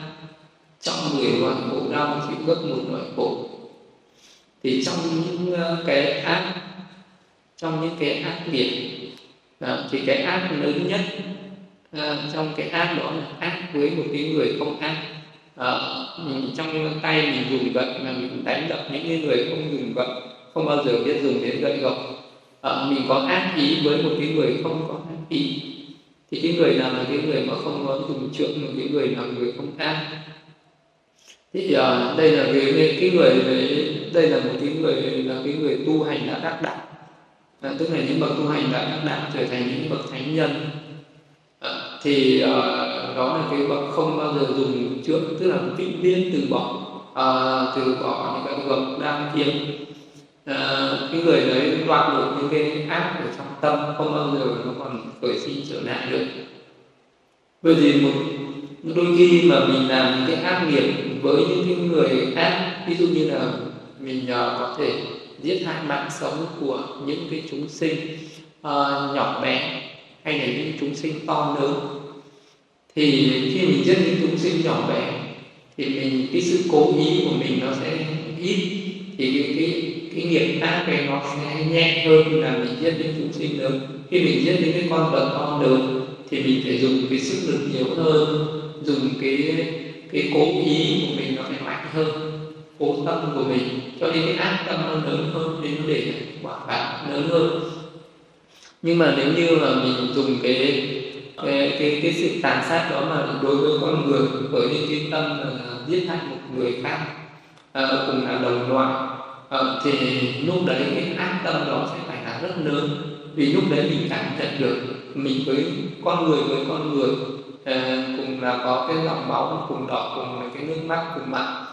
S1: trong mười loại khổ đau chịu gấp một loại khổ. Thì trong những ờ, cái ác trong những cái ác nghiệp ờ, thì cái ác lớn nhất ờ, trong cái ác đó là ác với một cái người không ác. Uh, mình trong tay mình dùng gậy mà mình đánh đập những người không dùng gậy không bao giờ biết dùng đến gậy gộc. Ở mình có ác ý với một cái người không có ác ý. Thì cái người nào là cái người mà không có dùng trượng một cái người nào người không ác? Thì uh, đây là cái cái người đây là một cái người là cái người tu hành đã đắc đạo. À, tức là những bậc tu hành đã đắc đạo trở thành những bậc thánh nhân. À, thì à, đó là cái bậc không bao giờ dùng trước tức là vĩnh viễn từ bỏ à, từ bỏ những cái bậc đang kiếm à, cái người đấy đoạt được những cái ác ở trong tâm không bao giờ nó còn khởi sinh trở lại được. Bởi vì một đôi khi mà mình làm những cái ác nghiệp với những cái người ác ví dụ như là mình uh, có thể giết hại mạng sống của những cái chúng sinh uh, nhỏ bé hay là những chúng sinh to lớn. Thì khi mình giết những chúng sinh nhỏ bé thì mình cái sự cố ý của mình nó sẽ ít thì cái cái cái nghiệp ác này nó sẽ nhẹ hơn là mình giết những chúng sinh lớn. Khi mình giết những cái con vật to lớn thì mình phải dùng cái sức lực nhiều hơn dùng cái cái cố ý của mình nó phải mạnh hơn cố tâm của mình. Cho nên cái ác tâm nó lớn hơn nên nó để quả báo lớn hơn. Nhưng mà nếu như mà mình dùng cái cái cái, cái sự tàn sát đó mà đối với con người với những cái tâm là giết hại một người khác à, cùng là đồng loại à, thì lúc đấy cái ác tâm đó sẽ phải là rất lớn. Vì lúc đấy mình cảm nhận được mình với con người với con người cùng là có cái dòng máu cùng đỏ cùng là cái nước mắt cùng mặt.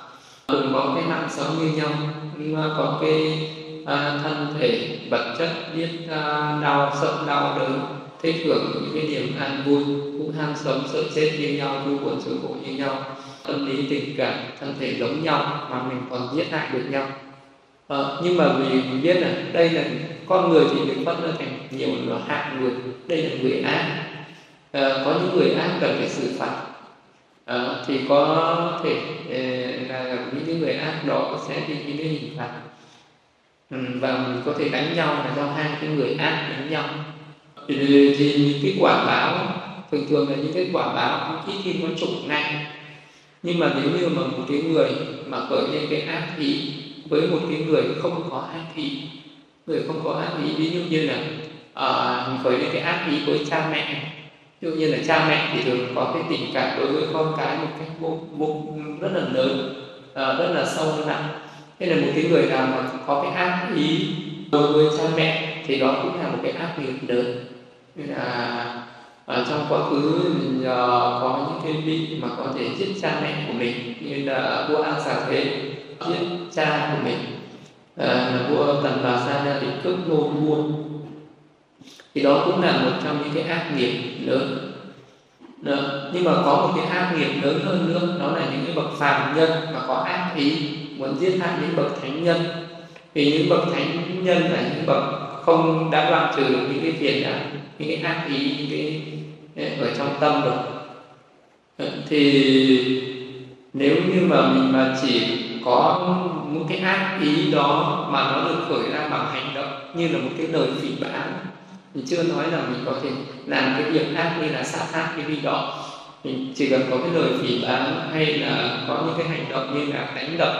S1: Cùng có cái mạng sống như nhau nhưng mà có cái à, thân thể vật chất biết à, đau sợ đau đớn thích hưởng những cái niềm an vui cũng ham sống sợ chết như nhau vui buồn sự khổ như nhau. Tâm lý tình cảm thân thể giống nhau mà mình còn giết hại được nhau. À, nhưng mà vì mình biết là đây là con người thì được phân ra thành nhiều loại hạng người. Đây là người ác. Ờ, có những người ác cần phải xử phạt. À, thì có thể ờ, là những người ác đó sẽ bị những cái hình phạt. Ừ, và mình có thể đánh nhau là do hai cái người ác đánh nhau. Thì, thì những cái quả báo thường thường là những cái quả báo ít khi nó trục ngay. Nhưng mà nếu như mà một cái người mà khởi lên cái ác ý với một cái người không có ác ý người không có ác ý ví dụ như là uh, khởi lên cái ác ý với cha mẹ ví dụ như là cha mẹ thì thường có cái tình cảm đối với con cái một cách vô, vô rất là lớn uh, rất là sâu nặng thế là một cái người nào mà có cái ác ý đối với cha mẹ thì đó cũng là một cái ác nghiệp lớn. Nên là ở trong quá khứ mình uh, à, có những cái vị mà có thể giết cha mẹ của mình như là vua an xà thế giết cha của mình. Uh, là vua tần bà sa ra bị cướp nô buôn thì đó cũng là một trong những cái ác nghiệp lớn nữa. nhưng mà có một cái ác nghiệp lớn hơn nữa, đó là những cái bậc phàm nhân mà có ác ý, muốn giết hại những bậc thánh nhân vì những bậc thánh nhân là những bậc không đã đoạn trừ được những cái phiền não những cái ác ý, những cái ở trong tâm rồi ờ, thì nếu như mà mình mà chỉ có một cái ác ý đó mà nó được khởi ra bằng hành động như là một cái lời phỉ báng mình chưa nói là mình có thể làm cái việc khác như là sát hại cái gì đó. Mình chỉ cần có cái lời phỉ báng hay là có những cái hành động như là đánh đập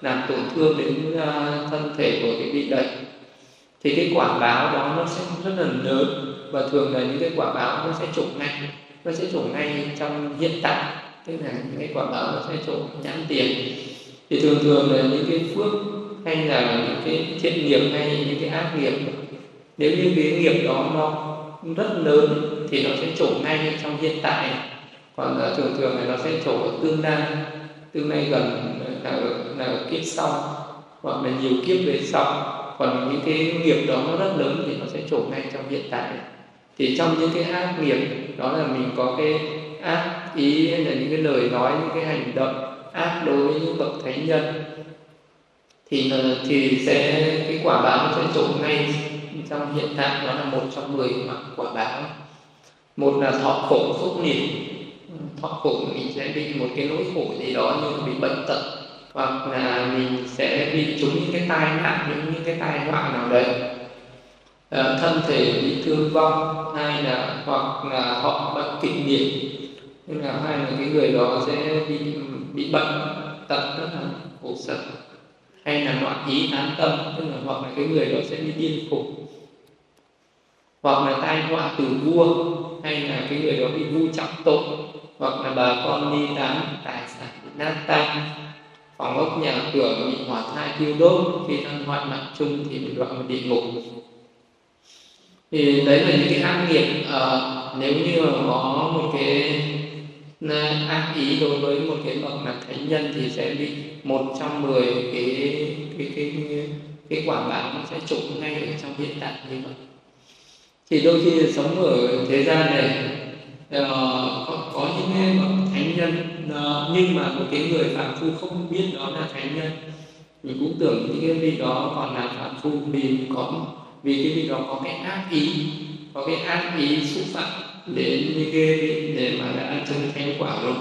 S1: làm tổn thương đến uh, thân thể của cái vị đấy thì cái quả báo đó nó sẽ rất là lớn. Và thường là những cái quả báo nó sẽ trục ngay nó sẽ trục ngay trong hiện tại. Tức là những cái quả báo nó sẽ trục nhãn tiền. Thì thường thường là những cái phước hay là những cái thiện nghiệp hay những cái ác nghiệp nếu như cái nghiệp đó nó rất lớn thì nó sẽ trổ ngay trong hiện tại. Còn là thường thường thì nó sẽ trổ ở tương lai. Tương lai gần là ở, là ở kiếp sau hoặc là nhiều kiếp về sau. Còn những cái nghiệp đó nó rất lớn thì nó sẽ trổ ngay trong hiện tại. Thì trong những cái ác nghiệp đó là mình có cái ác ý hay là những cái lời nói những cái hành động ác đối với những bậc thánh nhân thì à, thì sẽ cái quả báo nó sẽ trổ ngay trong hiện tại đó là một trong mười quả báo. Một là thọ khổ phúc niệm. Thọ khổ mình sẽ bị một cái nỗi khổ gì đó như bị bệnh tật hoặc là mình sẽ bị trúng những cái tai nạn những những cái tai họa nào đấy. À, thân thể bị thương vong hay là hoặc là họ bệnh kịch liệt. Nên là hai là cái người đó sẽ bị bị bệnh tật rất là khổ sở hay là loạn ý tán tâm. Tức là hoặc là cái người đó sẽ bị điên khủng hoặc là tai họa từ vua hay là cái người đó bị vu trọng tội hoặc là bà con đi tán tài sản bị nát tan. Phòng ốc nhà cửa bị hỏa thai thiêu đốt khi đang hoạn mạng chung thì bị đoạn vào địa ngục. Thì đấy là những cái ác nghiệp à, nếu như mà có một cái ờ, ác ý đối với một cái bậc là thánh nhân thì sẽ bị một trong mười cái cái cái cái, cái quả báo nó sẽ trụng ngay ở trong hiện tại như vậy thì đôi khi sống ở thế gian này uh, có, có những bậc thánh nhân uh, nhưng mà một cái người phạm phu không biết đó là thánh nhân. Mình cũng tưởng những cái vị đó còn là phạm phu vì có vì cái vị đó có cái ác ý có cái ác ý xúc phạm đến những cái vị để mà đã chứng thánh quả rồi.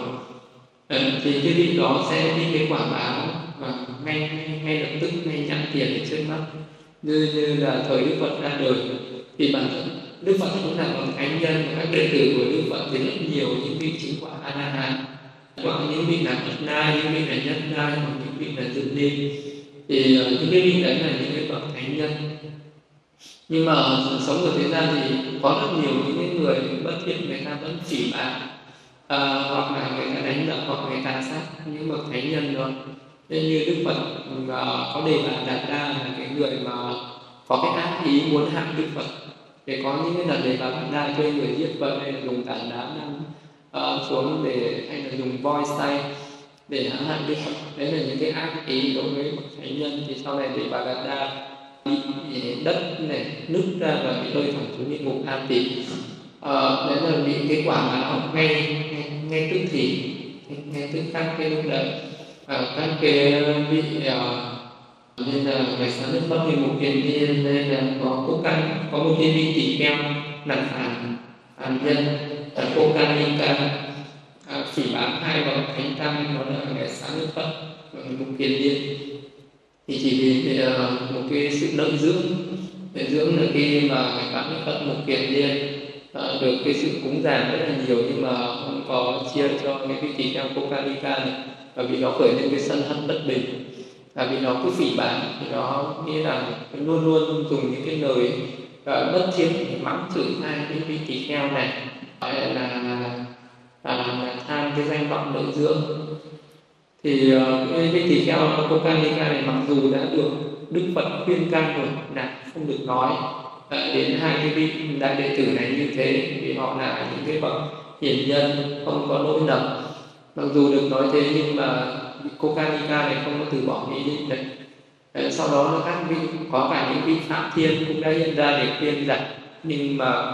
S1: Uh, thì cái vị đó sẽ đi cái quả báo và ngay ngay, ngay lập tức ngay nhãn tiền ở trước mắt. Như như là thời đức phật ra đời thì bản thân đức phật cũng là một thánh nhân và các đệ tử của đức phật thì rất nhiều những vị chứng quả a la hán. Hoặc những vị là ất na những vị là nhất na hoặc những vị là tự ni thì ờ, những cái vị đấy là những cái bậc thánh nhân. Nhưng mà sống ở thế gian thì có rất nhiều những cái người bất thiện người ta vẫn chỉ bạc à, hoặc là người ta đánh đập hoặc người ta sát những bậc thánh nhân đó. Nên như đức phật ờ, có đề bà đạt đa là cái người mà có cái ác ý muốn hại đức phật để có những cái lần để bà bạn đang thuê người giết vợ hay là dùng tảng đá nằm uh, ờ, xuống để hay là dùng voi say để hãm hại đức phật đấy là những cái ác ý đối với một thánh nhân. Thì sau này để bà bạn đa bị đất này nứt ra và bị rơi thẳng xuống địa ngục an tị. Ờ, đấy là bị cái quả mà nó ngay ngay, ngay tức thì ngay tức khắc cái lúc đấy. Uh, các cái ờ, bị uh, nên là ngày sáng đức phật thì một kiện nhiên nên là có cố căn có một thiên vị tỷ kheo nặng phản phản nhân là cố căn linh căn à, chỉ bám hai vào thánh tâm đó là ngày sáng đức phật và một kiện nhiên thì chỉ vì uh, một cái sự lợi dưỡng lợi dưỡng là khi mà ngày sáng đức phật một kiện nhiên uh, được cái sự cúng dường rất là nhiều nhưng mà không có chia cho những cái vị keo kheo cố căn linh căn và vì nó khởi lên cái sân hận bất bình là vì nó cứ phỉ báng thì nó nghĩa là luôn luôn dùng những cái lời uh, bất thiện để mắng chửi hai cái vị tỳ kheo này. Gọi là, là, là tham cái danh vọng lợi dưỡng. Thì uh, cái vị tỳ kheo Kokanika này mặc dù đã được Đức Phật khuyên can rồi là không được nói. Đến hai cái vị đại đệ tử này như thế vì họ là những cái bậc hiền nhân không có lỗi lầm. Mặc dù được nói thế nhưng mà Kokanika này không có từ bỏ ý định đấy. Sau đó nó các vị, có cả những vị phạm thiên cũng đã hiện ra để khuyên giải nhưng mà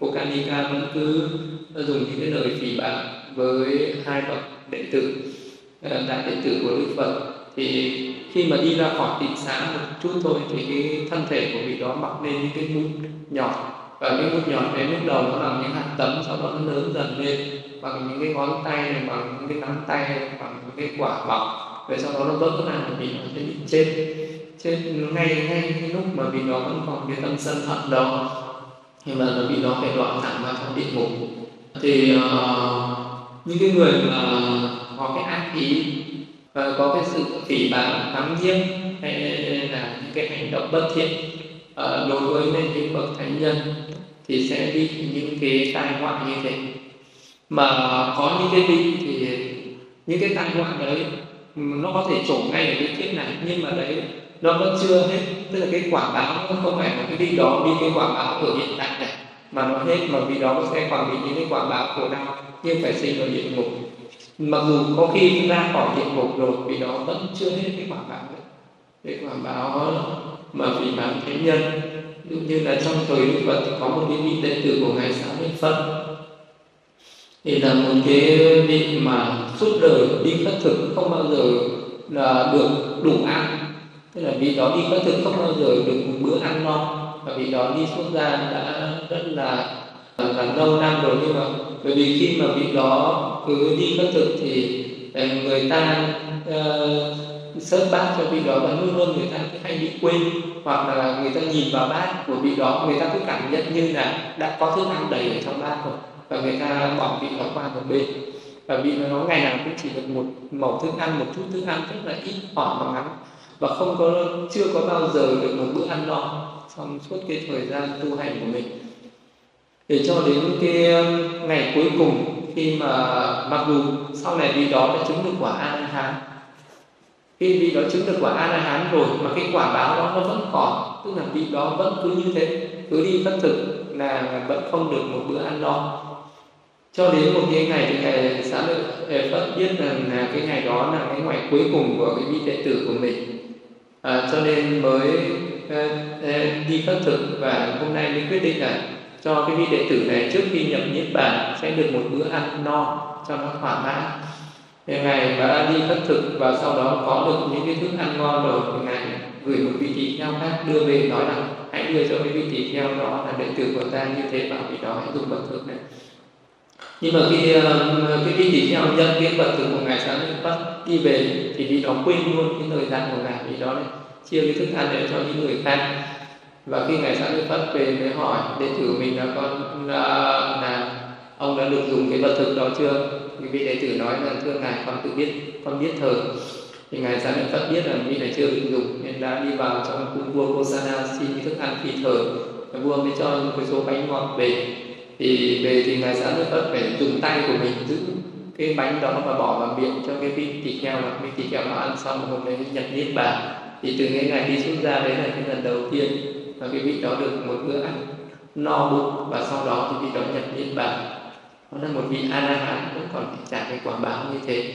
S1: cô Kanika vẫn cứ dùng những cái lời phỉ báng với hai bậc đệ tử ờ, đại đệ tử của Đức Phật. Thì khi mà đi ra khỏi tịnh xã một chút thôi thì cái thân thể của vị đó mọc lên những cái mút nhỏ. Và cái mút nhỏ đến lúc đầu nó là những hạt tấm, sau đó nó lớn dần lên bằng những cái ngón tay này bằng những cái nắm tay này, bằng những cái quả bọc. Rồi sau đó nó vỡ ra vì nó sẽ bị chết. Chết ngay ngay cái lúc mà vì nó vẫn còn cái tâm sân hận đó. Nhưng mà nó bị nó phải đoạn thẳng vào trong địa ngục. Thì uh, những cái người mà có cái ác ý và có cái sự phỉ báng thắng nhiếc hay là những cái hành động bất thiện uh, đối với nên những bậc thánh nhân thì sẽ bị những cái tai họa như thế mà có những cái vị thì những cái tai họa đấy nó có thể trổ ngay ở cái kiếp này. Nhưng mà đấy, nó vẫn chưa hết. Tức là cái quả báo nó không phải là cái vị đó đi cái quả báo của hiện tại này, mà nó hết. Mà vì đó nó sẽ còn bị những cái quả báo khổ đau, nhưng phải sinh ở địa ngục. Mặc dù có khi ra khỏi địa ngục rồi vì đó vẫn chưa hết cái quả báo đấy. Cái quả báo mà vì bản thế nhân, ví dụ như là trong thời đức phật có một cái vị đệ tử của ngài xá lợi phật thì là một cái vị mà suốt đời đi khất thực không bao giờ là được đủ ăn. Tức là vị đó đi khất thực không bao giờ được một bữa ăn no và vị đó đi xuất gia đã rất là là lâu năm rồi nhưng mà bởi vì khi mà vị đó cứ đi khất thực thì ờ, người ta ờ, uh, sớt bát cho vị đó và luôn luôn người ta cứ hay bị quên. Hoặc là người ta nhìn vào bát của vị đó người ta cứ cảm nhận như là đã có thức ăn đầy ở trong bát rồi và người ta bỏ vị nó qua một bên. Và vị nó ngày nào cũng chỉ được một mẩu thức ăn, một chút thức ăn rất là ít ỏi và ngắn. Và không có, chưa có bao giờ được một bữa ăn no trong suốt cái thời gian tu hành của mình. Để cho đến cái um, ngày cuối cùng khi mà, mặc dù sau này vị đó đã chứng được quả a la hán khi vị đó chứng được quả a la hán rồi mà cái quả báo đó nó vẫn còn, tức là vị đó vẫn cứ như thế, cứ đi khất thực, là vẫn không được một bữa ăn no cho đến một cái ngày thì ngài xã lợi ờ, phật biết rằng là cái ngày đó là cái ngày cuối cùng của cái vị đệ tử của mình. À, cho nên mới uh, đi khất thực và hôm nay mới quyết định là cho cái vị đệ tử này trước khi nhập niết bàn sẽ được một bữa ăn no cho nó thỏa mãn. Thì ngài đã đi khất thực và sau đó có được những cái thức ăn ngon rồi thì ngài gửi một vị tỳ kheo khác đưa về nói rằng hãy đưa cho cái vị tỳ kheo đó là đệ tử của ta như thế bảo vị đó hãy dùng bậc thực này nhưng mà khi ờ, cái vị tỳ kheo nhận kiến vật thực của ngài sáng lên bắt đi về thì vị đó quên luôn cái thời gian của ngài vị đó này. Chia cái thức ăn để cho những người khác. Và khi ngài sáng lên bắt về mới hỏi đệ tử mình là con là, là ông đã được dùng cái vật thực đó chưa? Thì vị đệ tử nói là thưa ngài con tự biết con biết thờ. Thì ngài sáng lên phát biết là vị này chưa được dùng nên đã đi vào trong cung vua Kosana xin cái thức ăn phi thờ. Và vua mới cho một số bánh ngọt về thì về thì ngài sáng lên phát phải dùng tay của mình giữ cái bánh đó và bỏ vào miệng cho cái viên thịt heo và viên thịt heo nó ăn xong hôm nay nhận niết bàn. Thì từ cái ngày đi xuất ra đấy là cái lần đầu tiên mà cái vị đó được một bữa ăn no bụng và sau đó thì vị đó nhập niết bàn. Đó là một vị a la hán vẫn còn phải trả cái quả báo như thế.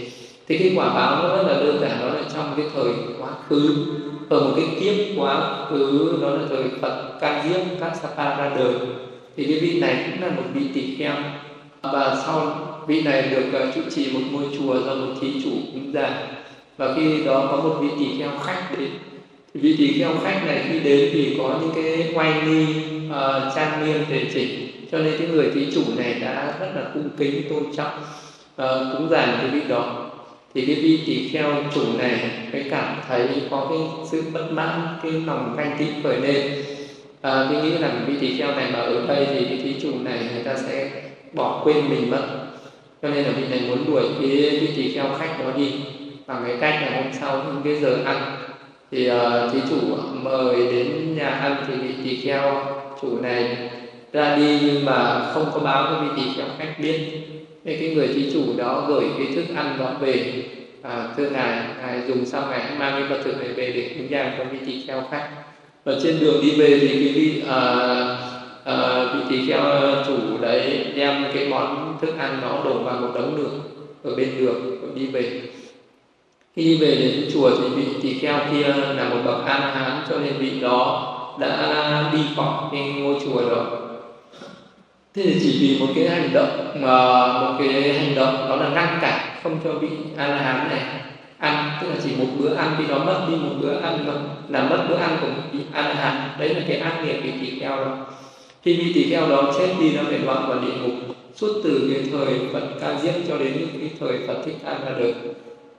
S1: Thì cái quả báo nó rất là đơn giản đó là trong cái thời quá khứ. Ở một cái kiếp quá khứ đó là thời phật ca diếp, các sapa ra đời thì cái vị này cũng là một vị tỳ kheo. Và sau vị này được uh, trụ trì một ngôi chùa do một thí chủ cúng dường và khi đó có một vị tỳ kheo khách đến. Thì vị tỳ kheo khách này khi đến thì có những cái oai nghi uh, trang nghiêm thể chỉnh. Cho nên cái người thí chủ này đã rất là cung kính tôn trọng uh, cúng dường cái vị đó. Thì cái vị tỳ kheo chủ này mới cảm thấy có cái sự bất mãn cái lòng canh tị khởi lên à, tôi nghĩ là vị tỷ kheo này mà ở đây thì cái thí chủ này người ta sẽ bỏ quên mình mất. Cho nên là vị này muốn đuổi cái vị tỷ kheo khách đó đi. Bằng cái cách là hôm sau những cái giờ ăn thì uh, thí chủ mời đến nhà ăn thì vị tỷ kheo chủ này ra đi nhưng mà không có báo cho vị tỷ kheo khách biết. Nên cái người thí chủ đó gửi cái thức ăn đó về. À, thưa ngài ngài dùng xong ngài mang cái vật thực này về để cúng dường cho vị tỷ kheo khách và trên đường đi về thì cái vị à, à, vị tỳ kheo chủ đấy đem cái món thức ăn đó đổ vào một đống đường ở bên đường rồi đi về. Khi đi về đến chùa thì vị tỳ kheo kia là một bậc an hán cho nên vị đó đã đi khỏi cái ngôi chùa rồi thế thì chỉ vì một cái hành động mà một cái hành động đó là ngăn cản không cho vị an hán này ăn tức là chỉ một bữa ăn vì nó mất đi một bữa ăn thôi là mất bữa ăn của một ăn a đấy là cái ác nghiệp bị tỳ kheo đó. Khi vị tỳ kheo đó chết đi, nó phải đoạn vào địa ngục. Suốt từ cái thời Phật ca diếp cho đến cái thời Phật thích ca ra đời.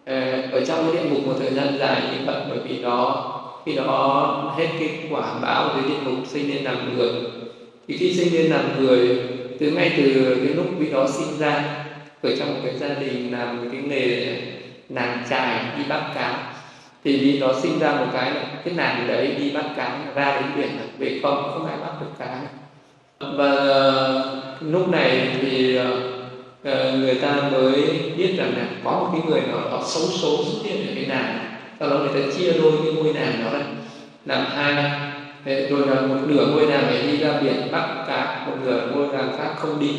S1: Ờ, ở trong cái địa ngục một thời gian dài như vậy bởi vì đó khi đó hết cái quả báo dưới địa ngục sinh lên làm người. Thì khi sinh lên làm người, từ ngay từ cái lúc vị đó sinh ra, ở trong một cái gia đình làm cái nghề nàng trài đi bắt cá thì vì nó sinh ra một cái cái nàng đấy đi bắt cá, ra đến biển về không không ai bắt được cá và ờ, lúc này thì ờ, ờ, người ta mới biết rằng là có một cái người nào đó xấu số xuất hiện ở cái nàng sau đó người ta chia đôi cái ngôi nàng đó này làm hai. Rồi là một nửa ngôi nàng này đi ra biển bắt cá, một nửa ngôi nàng khác không đi.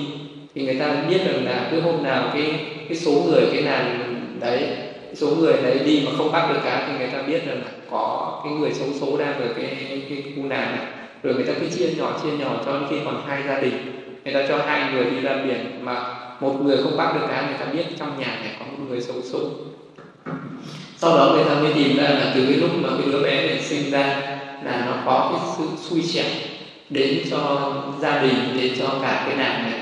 S1: Thì người ta biết rằng là cứ hôm nào cái cái số người, cái nàng đấy số người đấy đi mà không bắt được cá thì người ta biết rằng là có cái người xấu số đang ở cái cái khu nào này. Rồi người ta cứ chia nhỏ chia nhỏ cho đến khi còn hai gia đình. Người ta cho hai người đi ra biển mà một người không bắt được cá người ta biết trong nhà này có một người xấu số sau đó người ta mới tìm ra là từ cái lúc mà cái đứa bé này sinh ra là nó có cái sự xui xẻo đến cho gia đình, đến cho cả cái nàng này.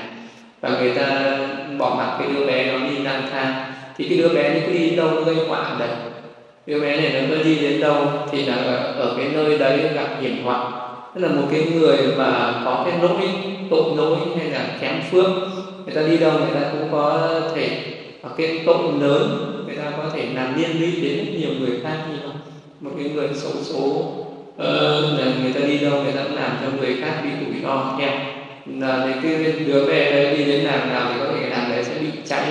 S1: Và người ta bỏ mặc cái đứa bé nó đi lang thang thì cái đứa bé nó cứ đi đâu nó gây họa đấy. Đứa bé này nó cứ đi đến đâu thì là ở cái nơi đấy gặp hiểm họa. Tức là một cái người mà có cái lỗi tội lỗi hay là kém phước người ta đi đâu người ta cũng có thể có cái tội lớn người ta có thể làm liên lụy đến rất nhiều người khác như không một cái người xấu số uh, người ta đi đâu người ta cũng làm cho người khác bị rủi ro theo là cái đứa bé đấy đi đến làm nào thì có thể làm đấy sẽ bị cháy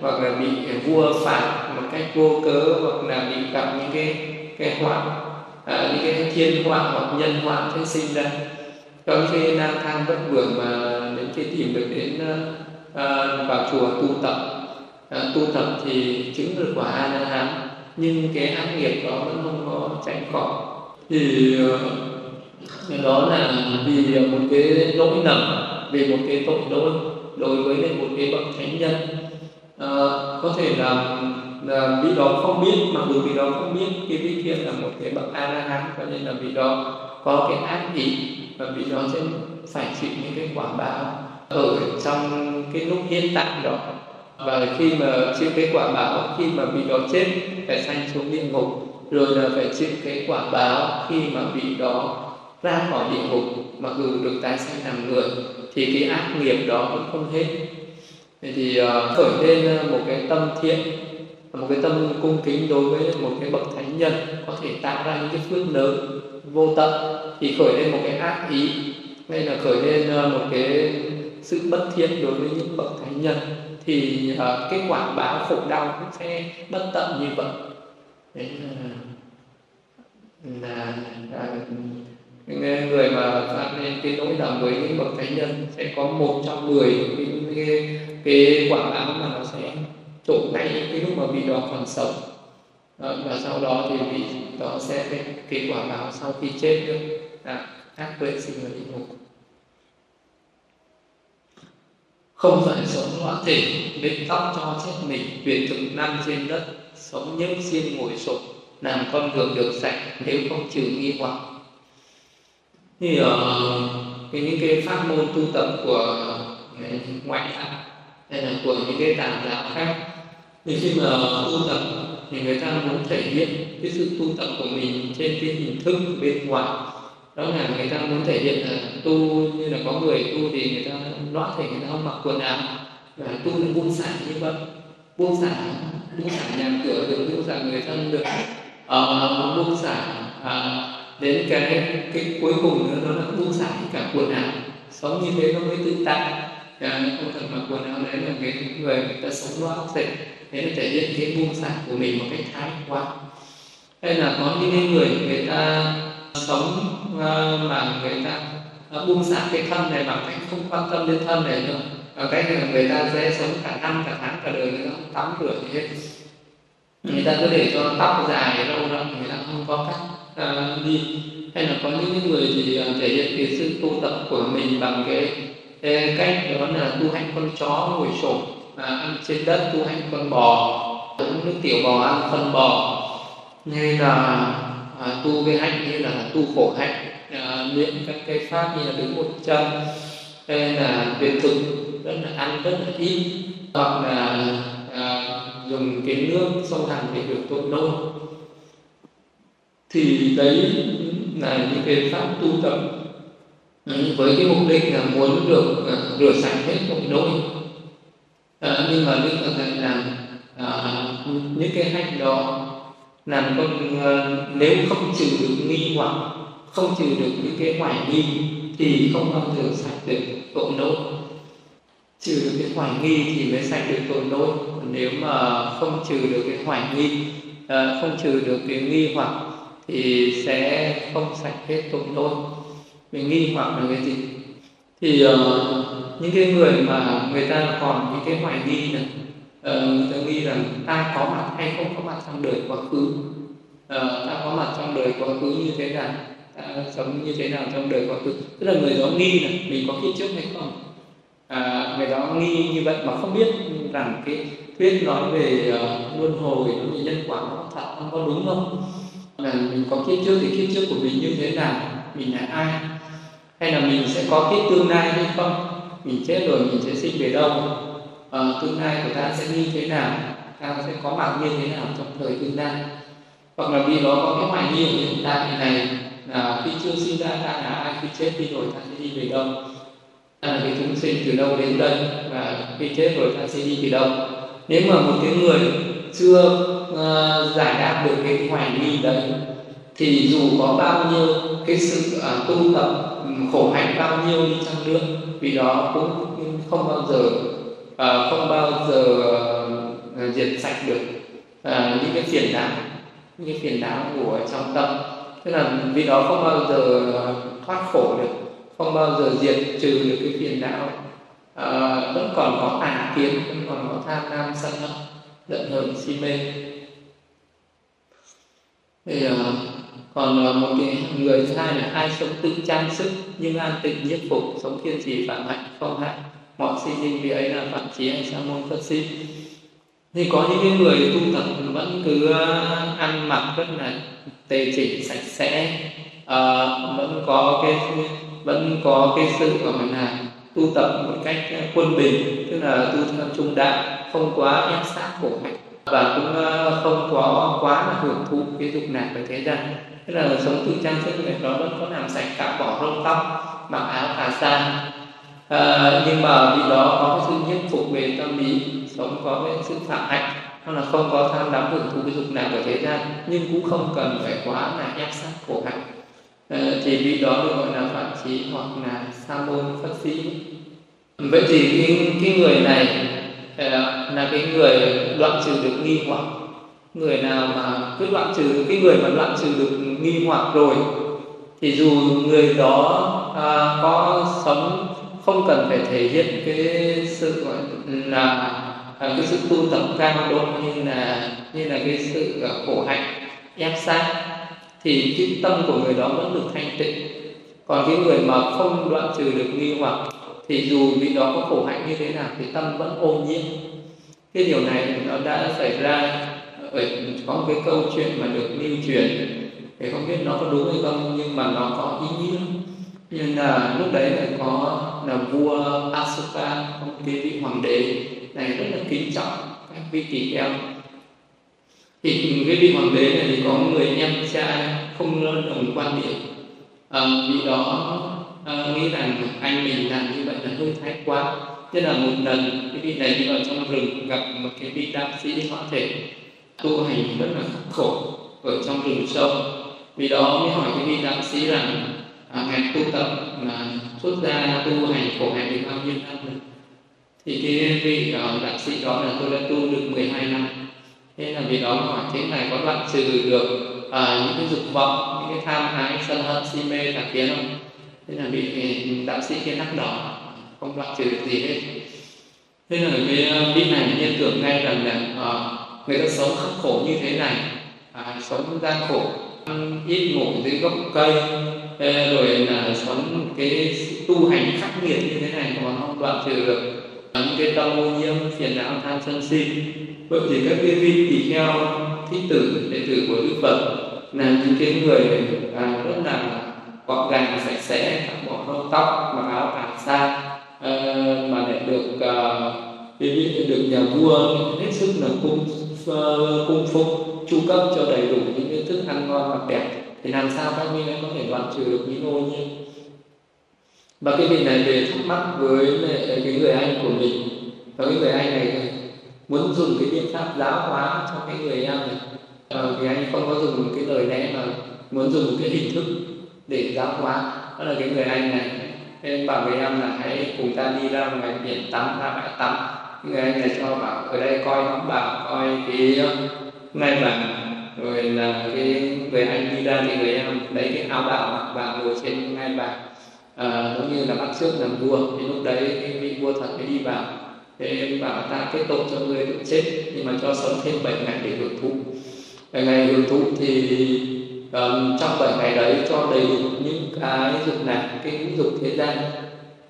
S1: hoặc là bị à, vua phạt một cách vô cớ hoặc là bị gặp những cái cái họa à, những cái thiên họa hoặc nhân họa thế sinh ra. Trong khi lang thang bất vượng mà đến khi tìm được đến à, à, vào chùa tu tập à, tu tập thì chứng được quả a la hán nhưng cái ác nghiệp đó vẫn không có tránh khỏi. Thì uh, đó là vì một cái lỗi lầm vì một cái tội lỗi đối với một cái bậc thánh nhân à, có thể là, là vị đó không biết mặc dù vị đó không biết cái vị kia là một cái bậc a la hán cho nên là vị đó có cái ác ý và vị đó sẽ phải chịu những cái quả báo ở trong cái lúc hiện tại đó. Và khi mà chịu cái quả báo khi mà vị đó chết phải sanh xuống địa ngục rồi là phải chịu cái quả báo khi mà vị đó ra khỏi địa ngục mặc dù được tái sanh làm người thì cái ác nghiệp đó cũng không hết thì uh, khởi lên ờ, một cái tâm thiện một cái tâm cung kính đối với một cái bậc thánh nhân có thể tạo ra những cái phước lớn vô tận. Thì khởi lên một cái ác ý hay là khởi lên ờ, một cái sự bất thiện đối với những bậc thánh nhân thì uh, cái quả báo khổ đau cũng sẽ bất tận như vậy. Đấy là, là, là người mà phạm nên cái lỗi lầm với những bậc thánh nhân sẽ có một trong mười cái, cái, cái quả báo mà nó sẽ trổ ngay cái lúc mà vị đó còn sống. Và sau đó thì vị đó sẽ cái, cái quả báo sau khi chết nữa. Là ác tuệ sinh vào địa ngục. Không phải sống loạn thể nên tóc cho chết mình tuyệt thực năm trên đất sống những xiên ngồi sụp làm con đường được sạch nếu không trừ nghi hoặc. Thì uh, cái những cái pháp môn tu tập của ờ, ngoại đạo hay là của những cái tà đạo khác. Thì khi mà tu tập thì người ta muốn thể hiện cái sự tu tập của mình trên cái hình thức bên ngoài. Đó là người ta muốn thể hiện là tu như là có người tu thì người ta loạn thể người ta không mặc quần áo và tu buông xả như vậy. Buông xả buông xả nhà cửa được buông xả người thân được. Uh, buông xả uh, đến cái cái cuối cùng nữa nó là buông xả cả quần áo. Sống như thế nó mới tự tại à, không cần mặc quần áo đấy là cái người người ta sống loa dễ thế là thể hiện cái buông xả của mình một cách thái quá. Hay là có những người người ta sống ờ, mà người ta à, buông xả cái thân này bằng cách không quan tâm đến thân này nữa. Bằng cách là người ta sẽ sống cả năm cả tháng cả đời người ta không tắm rửa gì hết. Người ta cứ để cho tóc dài lâu ra người ta không có cách uh, đi. Hay là có những người thì uh, thể hiện cái sự tu tập của mình bằng cái, cái cách đó là tu hành con chó ngồi sụp à, ăn trên đất tu hành con bò uống nước tiểu bò ăn phân bò. Như là à, tu cái hạnh như là tu khổ hạnh à, luyện các cái pháp như là đứng một chân. Hay là tuyệt thực rất là ăn rất là ít. Hoặc là à, dùng cái nước sông hằng để được tốt nôn thì đấy là những cái pháp tu tập Ừ, với cái mục đích là muốn được ờ, rửa sạch hết tội lỗi à, nhưng mà đức phật dạy rằng à, những cái hành đó làm con ờ, nếu không trừ được nghi hoặc không trừ được những cái hoài nghi thì không bao giờ sạch được tội lỗi. Trừ được cái hoài nghi thì mới sạch được tội lỗi. Còn nếu mà không trừ được cái hoài nghi không trừ được cái nghi hoặc thì sẽ không sạch hết tội lỗi mình nghi hoặc là cái gì. Thì uh, những cái người mà người ta còn những cái hoài nghi này uh, người ta nghi rằng ta có mặt hay không có mặt trong đời quá khứ uh, ta có mặt trong đời quá khứ như thế nào ta sống như thế nào trong đời quá khứ. Tức là người đó nghi là mình có kiếp trước hay không. À, người đó nghi như vậy mà không biết rằng cái thuyết nói về uh, luân hồi nói về nhân quả nó thật không có đúng không? Là mình có kiếp trước thì kiếp trước của mình như thế nào? Mình là ai? Hay là mình sẽ có kiếp tương lai hay không? Mình chết rồi mình sẽ sinh về đâu? À, tương lai của ta sẽ như thế nào? Ta sẽ có mặt như thế nào trong thời tương lai? Hoặc là vì nó có cái hoài nghi ở hiện tại này là khi chưa sinh ra ta là ai khi chết đi rồi ta sẽ đi về đâu? Ta là cái chúng sinh từ đâu đến đây và khi chết rồi ta sẽ đi về đâu? Nếu mà một cái người chưa uh, giải đáp được cái hoài nghi đấy thì dù có bao nhiêu cái sự à, tu tập khổ hạnh bao nhiêu đi chăng nữa vì đó cũng không bao giờ à, không bao giờ à, diệt sạch được à, những cái phiền não những cái phiền não của trong tâm. Tức là vì đó không bao giờ thoát khổ được không bao giờ diệt trừ được cái phiền não. À, vẫn còn có tà kiến vẫn còn có tham lam sân hận giận hờn si mê. Thì uh, còn ờ, một cái người thứ hai là ai sống tự trang sức nhưng an tịnh nhất phục sống kiên trì phạm hạnh không hại. Mọi sinh linh vì ấy là phạm trí hay sa môn phật sinh. Thì có những cái người tu tập vẫn cứ ờ, ăn mặc rất là tề chỉnh sạch sẽ. À, vẫn có cái vẫn có cái sự gọi là tu tập một cách quân bình tức là tu theo trung đạo không quá ép sát khổ hạnh và cũng không có quá là hưởng thụ cái dục lạc về thế gian tức là sống tự trang sức này nó vẫn có làm sạch cả bỏ râu tóc mặc áo cà sa à, nhưng mà vì đó có cái sự nhiếp phục về tâm lý sống có cái sự phạm hạnh hoặc là không có tham đắm hưởng thụ cái dục nào của thế gian nhưng cũng không cần phải quá là ép sát khổ hạnh. À, thì vì đó được gọi là phạm trí hoặc là sa môn phật sĩ vậy thì cái, cái người này ờ, là cái người đoạn trừ được nghi hoặc người nào mà cứ đoạn trừ cái người mà đoạn trừ được nghi hoặc rồi thì dù người đó à, có sống không cần phải thể hiện cái sự gọi là à, cái sự tu tập cao độ như là như là cái sự à, khổ hạnh ép sát thì cái tâm của người đó vẫn được thanh tịnh. Còn cái người mà không đoạn trừ được nghi hoặc thì dù vì đó có khổ hạnh như thế nào thì tâm vẫn ô nhiễm. Cái điều này nó đã xảy ra ở có một cái câu chuyện mà được lưu truyền. Thì không biết nó có đúng hay không nhưng mà nó có ý nghĩa. Nhưng là lúc đấy là có là vua Asoka một cái vị hoàng đế này rất là kính trọng các vị tỷ kheo. Thì cái vị hoàng đế này thì có người em trai không đồng quan điểm. À, vì đó à, nghĩ rằng anh mình làm như vậy là hơi thái quá. Thế là một lần cái vị này đi vào trong rừng gặp một cái vị đạo sĩ hóa thể tu hành rất là khắc khổ ở trong rừng sâu. Vì đó mới hỏi cái vị đạo sĩ rằng à, ngài tu tập mà xuất gia tu hành khổ hạnh được bao nhiêu năm rồi? Thì cái vị uh, đạo sĩ đó là tôi đã tu được 12 năm. Thế là vì đó hỏi thế này có đoạn trừ được à, những cái dục vọng những cái tham ái sân hận si mê tà kiến không? Thế là bị à, đạo sĩ kia nắc đỏ không đoạn trừ được gì hết. Thế là cái vị này nhân tưởng ngay rằng là uh, người ta sống khắc khổ như thế này à, sống gian khổ. Ăn ít ngủ dưới gốc cây ờ, rồi là sống cái tu hành khắc nghiệt như thế này mà không đoạn trừ được. Những cái tâm ô nhiễm phiền não tham sân si. Vậy thì các cái vị tỳ kheo thí tử đệ tử của đức phật là những cái người à, rất là gọn gàng sạch sẽ bỏ râu tóc mặc áo cà sa à, mà lại được uh, được nhà vua hết sức là cung Ờ, cung phụng chu cấp cho đầy đủ những cái thức ăn ngon và đẹp. Thì làm sao các minh có thể đoạn trừ được những ô nhiễm? Và cái vị này về thắc mắc với cái người anh của mình. Và cái người anh này muốn dùng cái biện pháp giáo hóa cho cái người em này. À, thì anh không có dùng cái lời lẽ mà muốn dùng một cái hình thức để giáo hóa. Đó là cái người anh này. Nên bảo với em là hãy cùng ta đi ra ngoài biển tắm ra bãi tắm ngày ngày này cho bảo ở đây coi nóng bảo coi cái ngay bảng rồi là cái người anh đi ra thì người em lấy cái áo bảo mặc vào ngồi trên ngai bảng à, giống như là bắt trước làm vua thì lúc đấy cái vị vua thật mới đi vào. Thế bảo ta kết tội cho người tự chết nhưng mà cho sống thêm 7 ngày để hưởng thụ. Bảy ngày hưởng thụ thì um, trong 7 ngày đấy cho đầy đủ những cái dục lạc cái ngũ dục thế gian.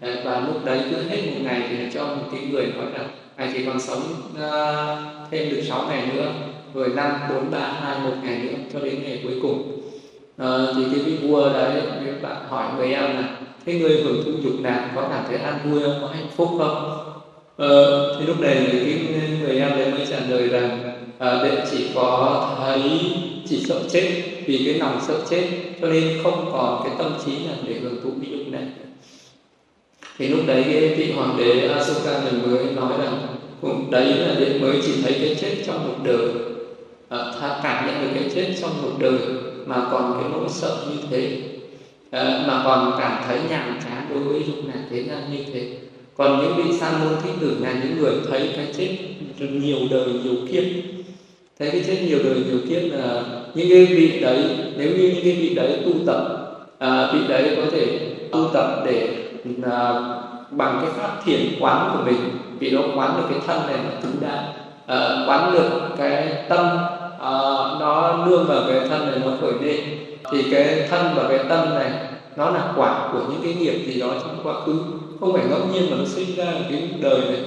S1: À, và lúc đấy cứ hết một ngày thì cho một cái người nói rằng anh chỉ còn sống uh, thêm được 6 ngày nữa rồi năm bốn ba hai một ngày nữa cho đến ngày cuối cùng. Uh, thì cái vị vua đấy bạn hỏi người em là thế người hưởng thụ dục lạc có cảm thấy an vui không? Có hạnh phúc không? Ờ, thì lúc này cái người em đấy mới trả lời rằng à, đệ chỉ có thấy chỉ sợ chết vì cái lòng sợ chết cho nên không còn cái tâm trí nào để hưởng thụ cái dục này thì lúc đấy vị hoàng đế Asoka này mới nói rằng cũng đấy là đến mới chỉ thấy cái chết trong một đời. À, cảm nhận được cái chết trong một đời mà còn cái nỗi sợ như thế. À, mà còn cảm thấy nhàm chán đối với dục lạc thế gian như thế. Còn những vị sa môn thích tử là những người thấy cái chết nhiều đời nhiều kiếp. Thấy cái chết nhiều đời nhiều kiếp là những cái vị đấy nếu như những cái vị đấy tu tập à, vị đấy có thể tu tập để à, bằng cái pháp thiền quán của mình vì nó quán được cái thân này nó tứ đại à, quán được cái tâm à, nó nương vào cái thân này nó khởi lên. Thì cái thân và cái tâm này nó là quả của những cái nghiệp gì đó trong quá khứ. Không phải ngẫu nhiên mà nó sinh ra cái đời này.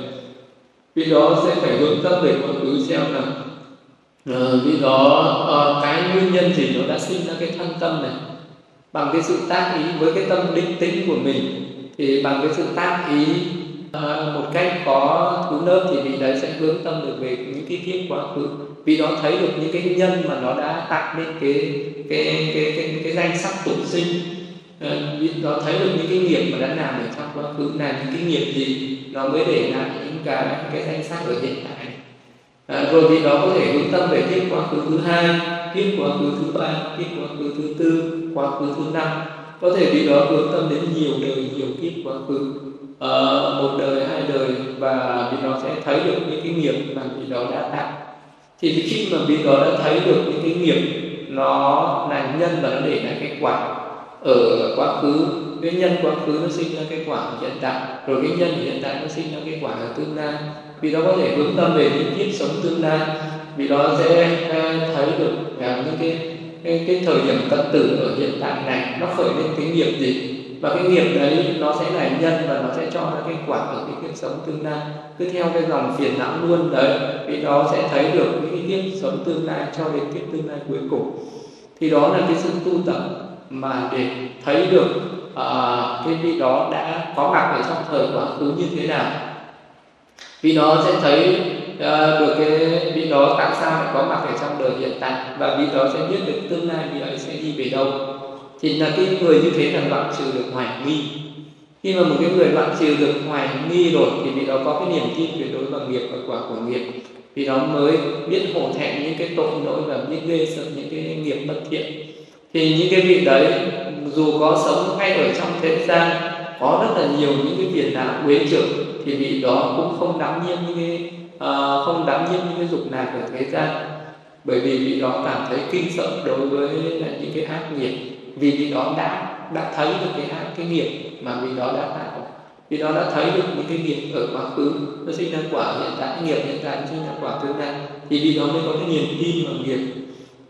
S1: Vì đó sẽ phải hướng tâm về quá khứ xem là uh, vì đó uh, cái nguyên nhân gì nó đã sinh ra cái thân tâm này. Bằng cái sự tác ý với cái tâm định tĩnh của mình thì bằng cái sự tác ý uh, một cách có cứu lớp thì vị đấy sẽ hướng tâm được về những cái kiếp quá khứ. Vì đó thấy được những cái nhân mà nó đã tạo nên cái cái cái cái, cái, cái danh sắc tục sinh. Ờ, vì đó thấy được những cái nghiệp mà đã làm ở trong quá khứ là những cái nghiệp gì nó mới để lại những cái cái danh sắc ở hiện tại. À, rồi vì đó có thể hướng tâm về kiếp quá khứ thứ hai kiếp quá khứ thứ ba kiếp quá khứ thứ tư quá khứ thứ năm có thể vì đó hướng tâm đến nhiều đời nhiều kiếp quá khứ. À, một đời hai đời và vì nó sẽ thấy được những cái nghiệp mà vì đó đã tạo. Thì khi mà vì đó đã thấy được những cái nghiệp nó là nhân và nó để lại cái quả ở quá khứ. Cái nhân quá khứ nó sinh ra cái quả ở hiện tại rồi cái nhân hiện tại nó sinh ra cái quả ở tương lai. Vì đó có thể hướng tâm về những kiếp sống tương lai. Vì đó sẽ ờ, thấy được ờ, những cái cái, cái thời điểm cận tử ở hiện tại này nó khởi lên cái nghiệp gì? Và cái nghiệp đấy nó sẽ là nhân và nó sẽ cho ra cái quả ở cái kiếp sống tương lai. Cứ theo cái dòng phiền não luôn đấy vì đó sẽ thấy được những cái kiếp sống tương lai cho đến kiếp tương lai cuối cùng. Thì đó là cái sự tu tập mà để thấy được uh, cái vị đó đã có mặt ở trong thời quá khứ như thế nào. Vì nó sẽ thấy Ờ, được cái vị đó tại sao lại có mặt ở trong đời hiện tại? Và vị đó sẽ biết được tương lai vị ấy sẽ đi về đâu? Thì là cái người như thế là đoạn trừ được hoài nghi. Khi mà một cái người đoạn trừ được hoài nghi rồi thì vị đó có cái niềm tin tuyệt đối vào nghiệp và quả của nghiệp. Vì đó mới biết hổ thẹn những cái tội lỗi và biết ghê sợ những cái nghiệp bất thiện. Thì những cái vị đấy, dù có sống ngay ở trong thế gian, có rất là nhiều những cái phiền não quế trực thì vị đó cũng không đáng nhiên những cái uh, không đắm nhiễm những cái dục lạc ở thế gian. Bởi vì vị đó cảm thấy kinh sợ đối với những cái ác nghiệp. Vì vị đó đã đã thấy được cái ác cái nghiệp mà vị đó đã tạo. Vì đó đã thấy được những cái nghiệp ở quá khứ nó sinh ra quả hiện tại nghiệp hiện tại sinh ra quả tương lai thì vì đó mới có cái niềm tin vào nghiệp.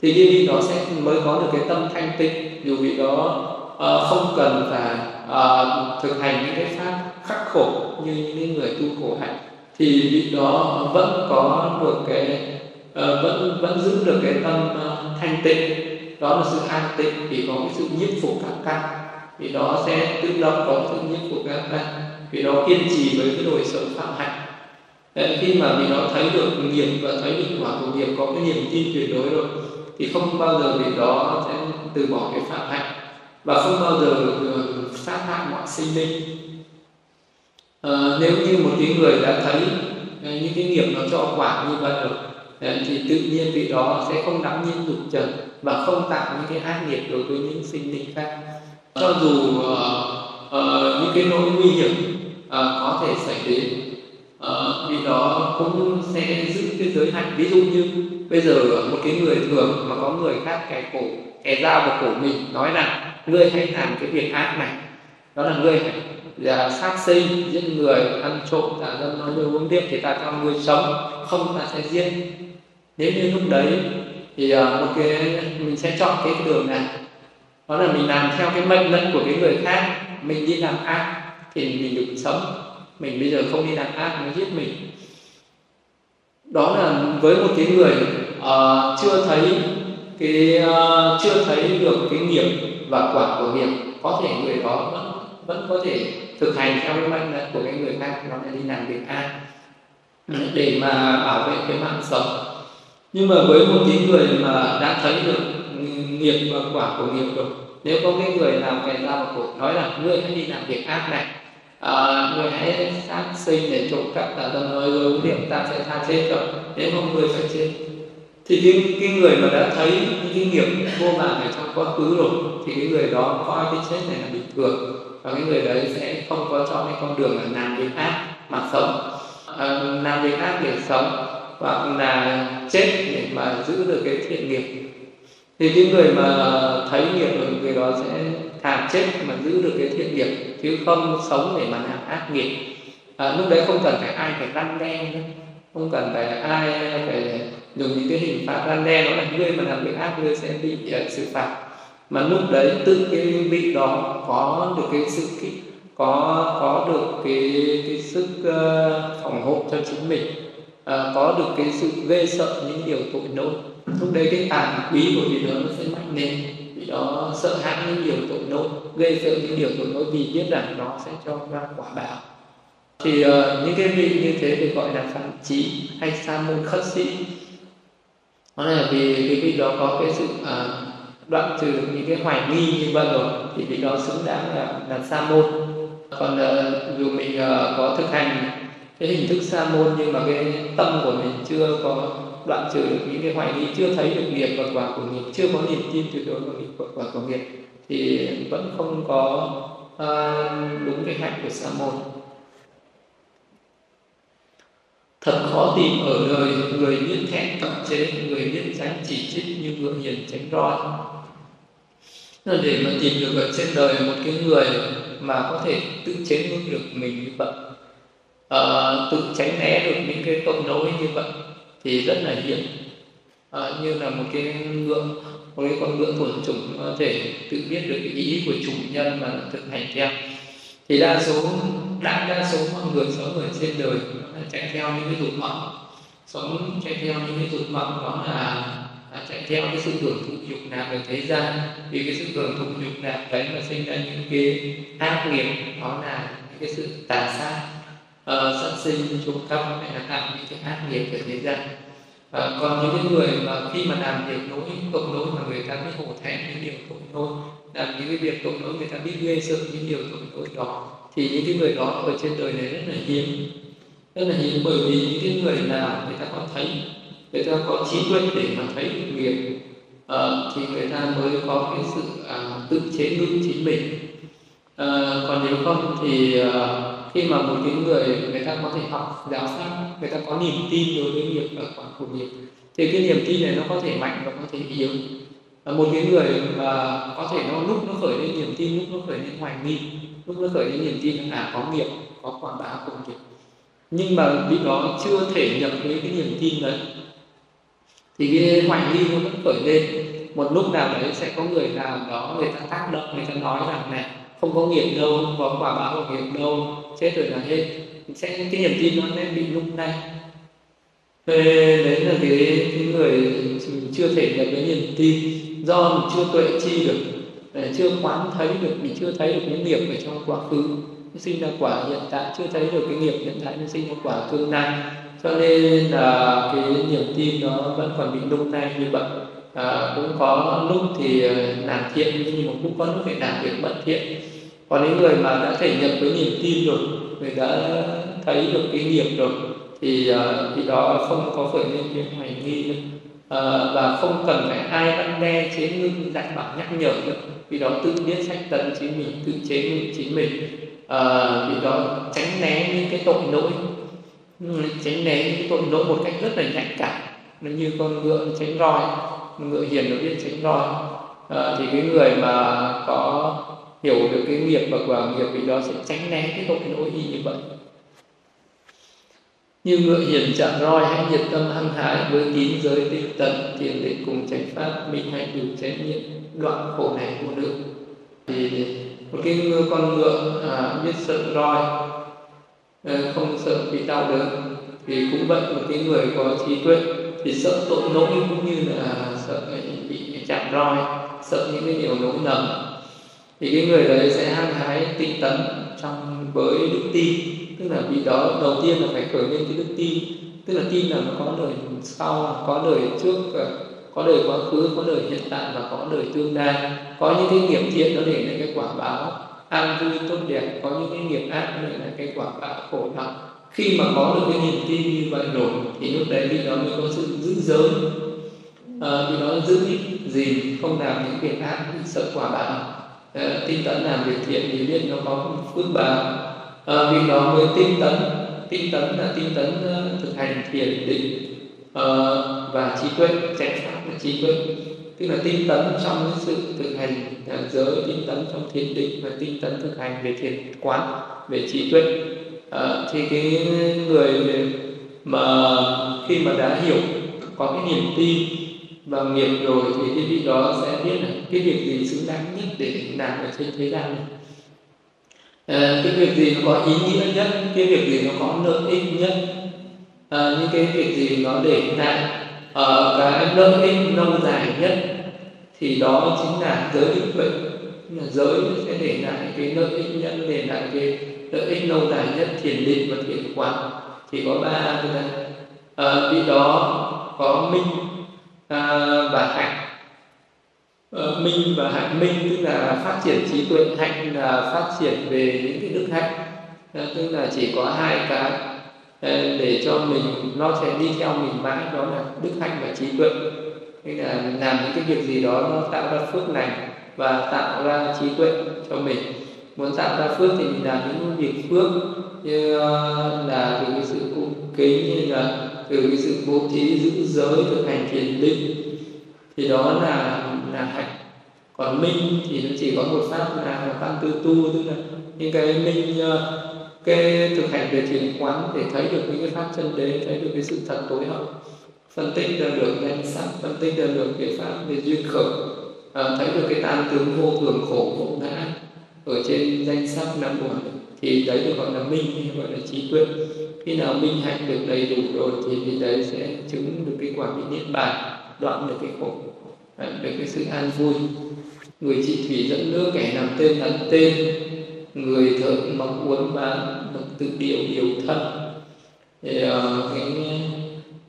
S1: Thì cái vị đó sẽ mới có được cái tâm thanh tịnh dù vị đó uh, không cần phải uh, thực hành những cái pháp khắc khổ như những người tu khổ hạnh thì vị đó vẫn có được cái uh, vẫn vẫn giữ được cái tâm uh, thanh tịnh. Đó là sự an tịnh vì có cái sự nhiếp phục các căn. Vì đó sẽ tự động có sự nhiếp phục các căn. Vì đó kiên trì với cái đời sống phạm hạnh. Đấy, khi mà vì nó thấy được nghiệp và thấy được quả của nghiệp có cái niềm tin tuyệt đối rồi thì không bao giờ vì đó sẽ từ bỏ cái phạm hạnh. Và không bao giờ được sát hại mọi sinh linh à, nếu như một cái người đã thấy ờ, những cái nghiệp nó cho quả như vậy rồi ờ, thì tự nhiên vị đó sẽ không đắm nhiên dục trần và không tạo những cái ác nghiệp đối với những sinh linh khác. Cho dù uh, uh, những cái nỗi nguy hiểm uh, có thể xảy đến uh, vì đó cũng sẽ giữ cái giới hạn. ví dụ như bây giờ một cái người thường mà có người khác kẻ cổ kẻ dao vào cổ mình nói rằng ngươi hãy làm cái việc ác này. Đó là ngươi phải là sát sinh giết người ăn trộm tà dâm nói dối uống rượu thì ta cho người sống không ta sẽ giết. Nếu như lúc đấy thì uh, một cái mình sẽ chọn cái đường này. Đó là mình làm theo cái mệnh lệnh của cái người khác mình đi làm ác thì mình được sống. Mình bây giờ không đi làm ác nó giết mình. Đó là với một cái người uh, chưa thấy cái uh, chưa thấy được cái nghiệp và quả của nghiệp có thể người đó vẫn vẫn có thể thực hành theo cái mệnh lệnh của cái người khác đó là đi làm việc ác để mà bảo vệ cái mạng sống. Nhưng mà với một cái người mà đã thấy được nghiệp và quả của nghiệp rồi nếu có cái người nào kẻ ra vào cổ nói là ngươi hãy đi làm việc ác này à, người hãy sát sinh để trộm cắp tà dâm nói rồi uống rượu ta sẽ tha chết rồi. Nếu không người phải chết. Thì cái, cái người mà đã thấy những cái nghiệp vô vàn ở trong quá khứ rồi thì cái người đó coi cái chết này là bình thường và cái người đấy sẽ không có chọn cái con đường là làm việc ác mà sống. À, làm việc ác để sống hoặc là chết để mà giữ được cái thiện nghiệp. Thì cái người mà thấy nghiệp rồi người đó sẽ thà chết mà giữ được cái thiện nghiệp chứ không sống để mà làm ác nghiệp. À, lúc đấy không cần phải ai phải răn đe nữa. Không cần phải ai phải dùng những cái hình phạt răn đe nó là ngươi mà làm việc ác ngươi sẽ bị uh, xử phạt mà lúc đấy tự cái vị đó có được cái sự cái, có có được cái cái sức uh, phòng hộ cho chính mình à, có được cái sự ghê sợ những điều tội lỗi. Lúc đấy cái tàn quý của vị đó nó sẽ mạnh lên vì đó sợ hãi những điều tội lỗi gây sợ những điều tội lỗi vì biết rằng nó sẽ cho ra quả báo. Thì uh, những cái vị như thế thì gọi là phản trí hay sa môn khất sĩ. Đó là vì cái vị đó có cái sự uh, đoạn trừ những cái hoài nghi như vậy rồi thì vị đó xứng đáng là là sa môn. Còn uh, dù mình uh, có thực hành cái hình thức sa môn nhưng mà cái tâm của mình chưa có đoạn trừ được những cái hoài nghi chưa thấy được nghiệp và quả của nghiệp chưa có niềm tin tuyệt đối vào nghiệp và quả của nghiệp thì vẫn không có uh, đúng cái hạnh của sa môn. Thật khó tìm ở đời người biết thẹn cận chế người biết tránh chỉ trích như ngựa hiền tránh roi là để mà tìm được ở trên đời một cái người mà có thể tự chế ngược được mình như vậy à, tự tránh né được những cái tội lỗi như vậy thì rất là hiếm à, ờ, như là một cái ngưỡng một cái con ngưỡng của chủng có thể tự biết được cái ý của chủ nhân mà thực hành theo. Thì đa số đại đa số mọi người sống ở trên đời là chạy theo những cái dục vọng. Sống chạy theo những cái dục vọng đó là, chạy theo cái sự hưởng thụ dục nào ở thế gian. Vì cái sự hưởng thụ dục nào đấy mà sinh ra những cái ác nghiệp đó là những cái sự tàn sát. Ờ, uh, sát sinh trộm cắp hay là làm những cái ác nghiệp ở thế gian. Uh, còn những cái người mà khi mà làm việc lỗi tội lỗi mà người ta biết hổ thẹn những điều tội lỗi làm những cái việc tội lỗi người ta biết ghê sợ những điều tội lỗi đó thì những cái người đó ở trên đời này rất là hiếm. Rất là hiếm bởi vì những cái người nào người ta có thấy người ta có trí tuệ để mà thấy được nghiệp à, ờ, thì người ta mới có cái sự à, tự chế ngự chính mình. À, còn nếu không thì à, khi mà một cái người người ta có thể học giáo pháp người ta có niềm tin đối với nghiệp và quả của nghiệp thì cái niềm tin này nó có thể mạnh và có thể yếu. Một cái người mà có thể nó lúc nó khởi lên niềm tin lúc nó khởi lên hoài nghi lúc nó khởi lên niềm tin là à, có nghiệp có quả báo của nghiệp nhưng mà vị đó chưa thể nhập với cái niềm tin đấy thì cái hoài nghi nó vẫn khởi lên. Một lúc nào đấy sẽ có người nào đó người ta tác động người ta nói rằng này không có nghiệp đâu không có quả báo của nghiệp đâu chết rồi là hết. Sẽ cái niềm tin nó sẽ bị lung lay thế đấy là cái, cái người chưa thể nhập cái niềm tin. Do mình chưa tuệ chi được chưa quán thấy được mình chưa thấy được những nghiệp ở trong quá khứ sinh ra quả hiện tại. Chưa thấy được cái nghiệp hiện tại nó sinh ra quả tương lai cho nên là cái niềm tin nó vẫn còn bị lung tay như vậy. À, cũng có lúc thì làm thiện nhưng một lúc có lúc phải làm việc bất thiện. Còn những người mà đã thể nhập với niềm tin rồi người đã thấy được cái nghiệp rồi thì uh, thì đó không có khởi lên cái hoài nghi nữa uh, à, và không cần phải ai đang đe chế ngưng dạy bảo nhắc nhở nữa vì đó tự biết sách tấn chính mình tự chế ngưng chính mình. Uh, vì đó tránh né những cái tội lỗi tránh né những tội lỗi một cách rất là nhạy cảm. Nó như con ngựa tránh roi ngựa hiền nó biết tránh roi. À, thì cái người mà có hiểu được cái nghiệp và quả nghiệp thì đó sẽ tránh né cái tội lỗi y như vậy. Như ngựa hiền chạm roi hãy nhiệt tâm hăng hái với tín giới tinh tận thiền định cùng tránh pháp minh hạnh đủ trách nhiệm đoạn khổ này của nước. Thì một cái con ngựa à, biết sợ roi Ờ, không sợ bị đau đớn thì cũng vậy, một cái người có trí tuệ thì sợ tội lỗi cũng như là sợ bị chạm roi, sợ những cái điều lỗi lầm. Thì cái người đấy sẽ hăng hái tinh tấn trong, với đức tin. Tức là vì đó đầu tiên là phải khởi lên cái đức tin. Tức là tin là nó có đời sau, có đời trước ờ, có đời quá khứ, có đời hiện tại và có đời tương lai. Có những cái nghiệp thiện nó để lại cái quả báo an vui tốt đẹp có những cái nghiệp ác để là cái quả báo khổ đau khi mà có được cái niềm tin như vậy rồi thì lúc đấy vị đó mới có sự giữ giới à, vì đó giữ gì? Không làm những việc ác bị sợ quả báo à, ờ, tinh tấn làm việc thiện thì biết nó có phước báo. À, vì đó mới tinh tấn. Tinh tấn là tinh tấn uh, thực hành thiền định uh, và trí tuệ chánh pháp là trí tuệ tức là tinh tấn trong cái sự thực hành giới tinh tấn trong thiền định và tinh tấn thực hành về thiền quán về trí tuệ. À, thì cái người mà khi mà đã hiểu có cái niềm tin và nghiệp rồi thì cái vị đó sẽ biết là cái việc gì xứng đáng nhất để làm ở trên thế gian này. À, cái việc gì nó có ý nghĩa nhất cái việc gì nó có lợi ích nhất à, những cái việc gì nó để lại ở cái lợi ích lâu dài nhất thì đó chính là giới định tuệ là giới sẽ để lại cái lợi ích nhất để lại cái lợi ích lâu dài nhất thiền định và thiền quán. Thì có ba cái này à, vị đó có minh à, và hạnh. À, minh và hạnh. Minh tức là phát triển trí tuệ hạnh là phát triển về những cái đức hạnh. À, tức là chỉ có hai cái để cho mình, nó sẽ đi theo mình mãi, đó là đức hạnh và trí tuệ. Nên là làm những cái việc gì đó, nó tạo ra phước lành và tạo ra trí tuệ cho mình. Muốn tạo ra phước thì mình làm những việc phước như ờ, là từ cái sự cung kính như là từ cái sự bố thí giữ giới, thực hành thiền định, thì đó là là hạnh. Còn minh thì nó chỉ có một pháp là tăng tư tu, tức là những cái minh ờ, cái thực hành về thiền quán để thấy được những cái pháp chân đế thấy được cái sự thật tối hậu. Phân tích ra được danh sắc phân tích ra được cái pháp về duyên khởi. À, thấy được cái tam tướng vô thường khổ vô ngã ở trên danh sắc năm uẩn thì đấy được gọi là minh gọi là trí tuệ. Khi nào minh hạnh được đầy đủ rồi thì thì đấy sẽ chứng được cái quả vị niết bàn đoạn được cái khổ được cái sự an vui. Người trị thủy dẫn nước kẻ làm tên làm tên người thợ mong uốn bán được tự điều điều thân. Thì uh, cái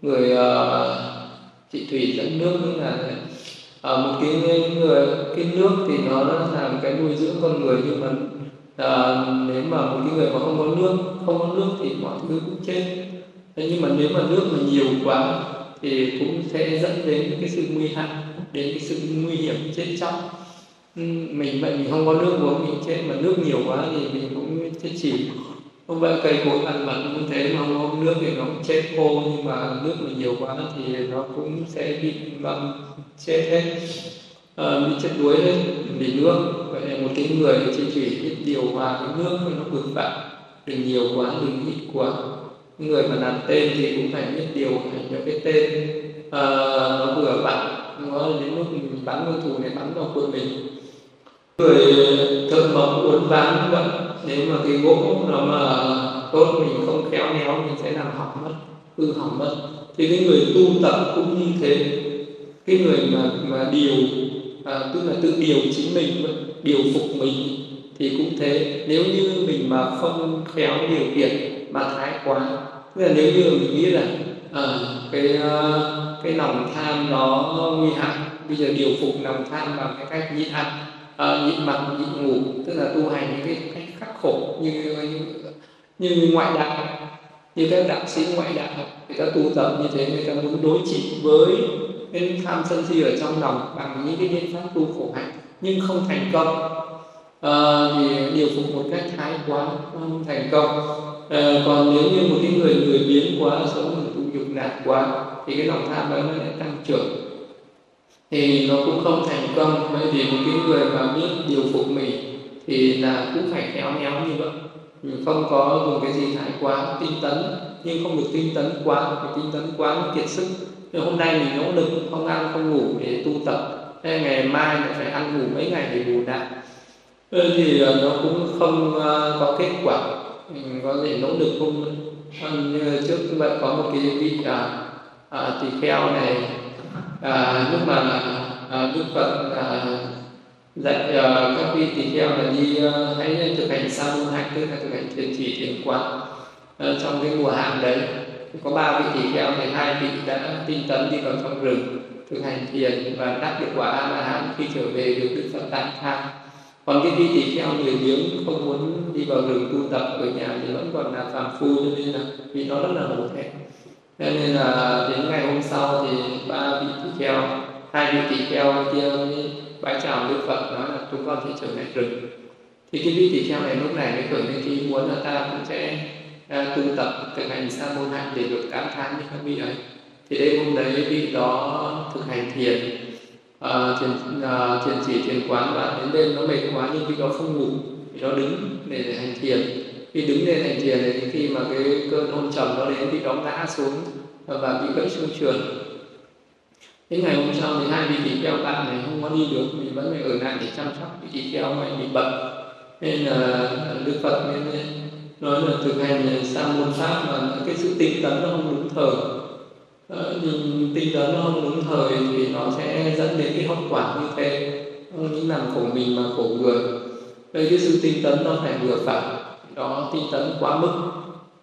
S1: người ờ, uh, trị thủy dẫn nước như là uh, một cái người cái nước thì nó là một cái nuôi dưỡng con người nhưng mà uh, nếu mà một cái người mà không có nước không có nước thì mọi thứ cũng chết. Thế nhưng mà nếu mà nước mà nhiều quá thì cũng sẽ dẫn đến cái sự nguy hại đến cái sự nguy hiểm chết chóc mình vậy mình không có nước uống mình chết mà nước nhiều quá thì mình cũng chết chìm. Không phải cây cối ăn mặn cũng thế mà không nước thì nó cũng chết khô nhưng mà nước mà nhiều quá thì nó cũng sẽ bị mầm chết hết. À, bị chết đuối hết vì nước. Vậy là một cái người chỉ chỉ biết điều hòa cái nước cho nó vượt bạn đừng nhiều quá đừng ít quá. Người mà làm tên thì cũng phải biết điều hành cho cái tên. À, nó vừa vặn nó đến lúc mình bắn ngôi thủ này bắn vào quân mình người thợ mộc uốn ván vậy. Nếu mà cái gỗ nó mà tốt mình không khéo léo mình sẽ làm hỏng mất hư hỏng mất. Thì cái người tu tập cũng như thế. Cái người mà mà điều à, tức là tự điều chính mình điều phục mình thì cũng thế. Nếu như mình mà không khéo điều khiển mà thái quá tức là nếu như mình nghĩ là à, cái à, cái lòng tham nó nguy hại bây giờ điều phục lòng tham bằng cái cách nhịn ăn Ờ, uh, nhịn mặc nhịn ngủ tức là tu hành những cái cách khắc khổ như như, như ngoại đạo như các đạo sĩ ngoại đạo người ta tu tập như thế người ta muốn đối trị với cái tham sân si ở trong lòng bằng những cái biện pháp tu khổ hạnh nhưng không thành công. À, thì điều phục một cách thái quá không thành công. À, còn nếu như một cái người người biến quá sống ở tu dục lạc quá thì cái lòng tham đó nó lại tăng trưởng thì nó cũng không thành công. Bởi vì một cái người mà biết điều phục mình thì là cũng phải khéo léo như vậy. Mình không có dùng cái gì thái quá tinh tấn nhưng không được tinh tấn quá phải tinh tấn quá nó kiệt sức. Thì hôm nay mình nỗ lực không ăn không ngủ để tu tập. Hay ngày mai lại phải ăn ngủ mấy ngày để bù đắp. Thì ờ, nó cũng không ờ, có kết quả. Mình có thể nỗ lực không? Ờ, như trước vậy có một cái vị à, à, tỳ kheo này à, lúc mà à, đức phật à, dạy à, các vị tỳ kheo là đi à, hãy thực hành sa môn hạnh tức là thực hành thiền chỉ thiền quán à, trong cái mùa hạn đấy. Có ba vị tỳ kheo thì hai vị đã tinh tấn đi vào trong rừng thực hành thiền và đắc được quả a la hán khi trở về được đức phật tặng thang. Còn cái vị tỳ kheo lười biếng không muốn đi vào rừng tu tập ở nhà thì vẫn còn là phàm phu cho nên là vì nó rất là hổ thẹn cho nên là đến ngày hôm sau thì ba vị tỳ kheo hai vị tỳ kheo kia bái chào đức phật nói là chúng con sẽ trở lại rừng. Thì cái vị tỳ kheo này lúc này mới khởi lên cái muốn là ta cũng sẽ à, tu tập thực hành sa môn hạnh để được tám tháng như các vị ấy. Thì đêm hôm đấy vị đó thực hành thiền uh, thiền uh, thiền chỉ thiền quán và đến đêm nó mệt quá nhưng vị đó không ngủ. Vị đó đứng để hành thiền khi đứng lên hành thiền thì khi mà cái cơn hôn trầm nó đến thì đóng ngã xuống và bị gãy xương sườn. Thế ngày hôm sau thì hai vị tỳ kheo bạn này không có đi được vì vẫn phải ở lại để chăm sóc vị tỳ kheo này bị bệnh. Nên là à, đức phật nên nói là thực hành à, sa môn pháp mà cái sự tinh tấn nó không đúng thời. Ờ, nhưng tinh tấn nó không đúng thời thì nó sẽ dẫn đến cái hậu quả như thế. Không những làm khổ mình mà khổ người. Đây cái sự tinh tấn nó phải vừa phải đó tinh tấn quá mức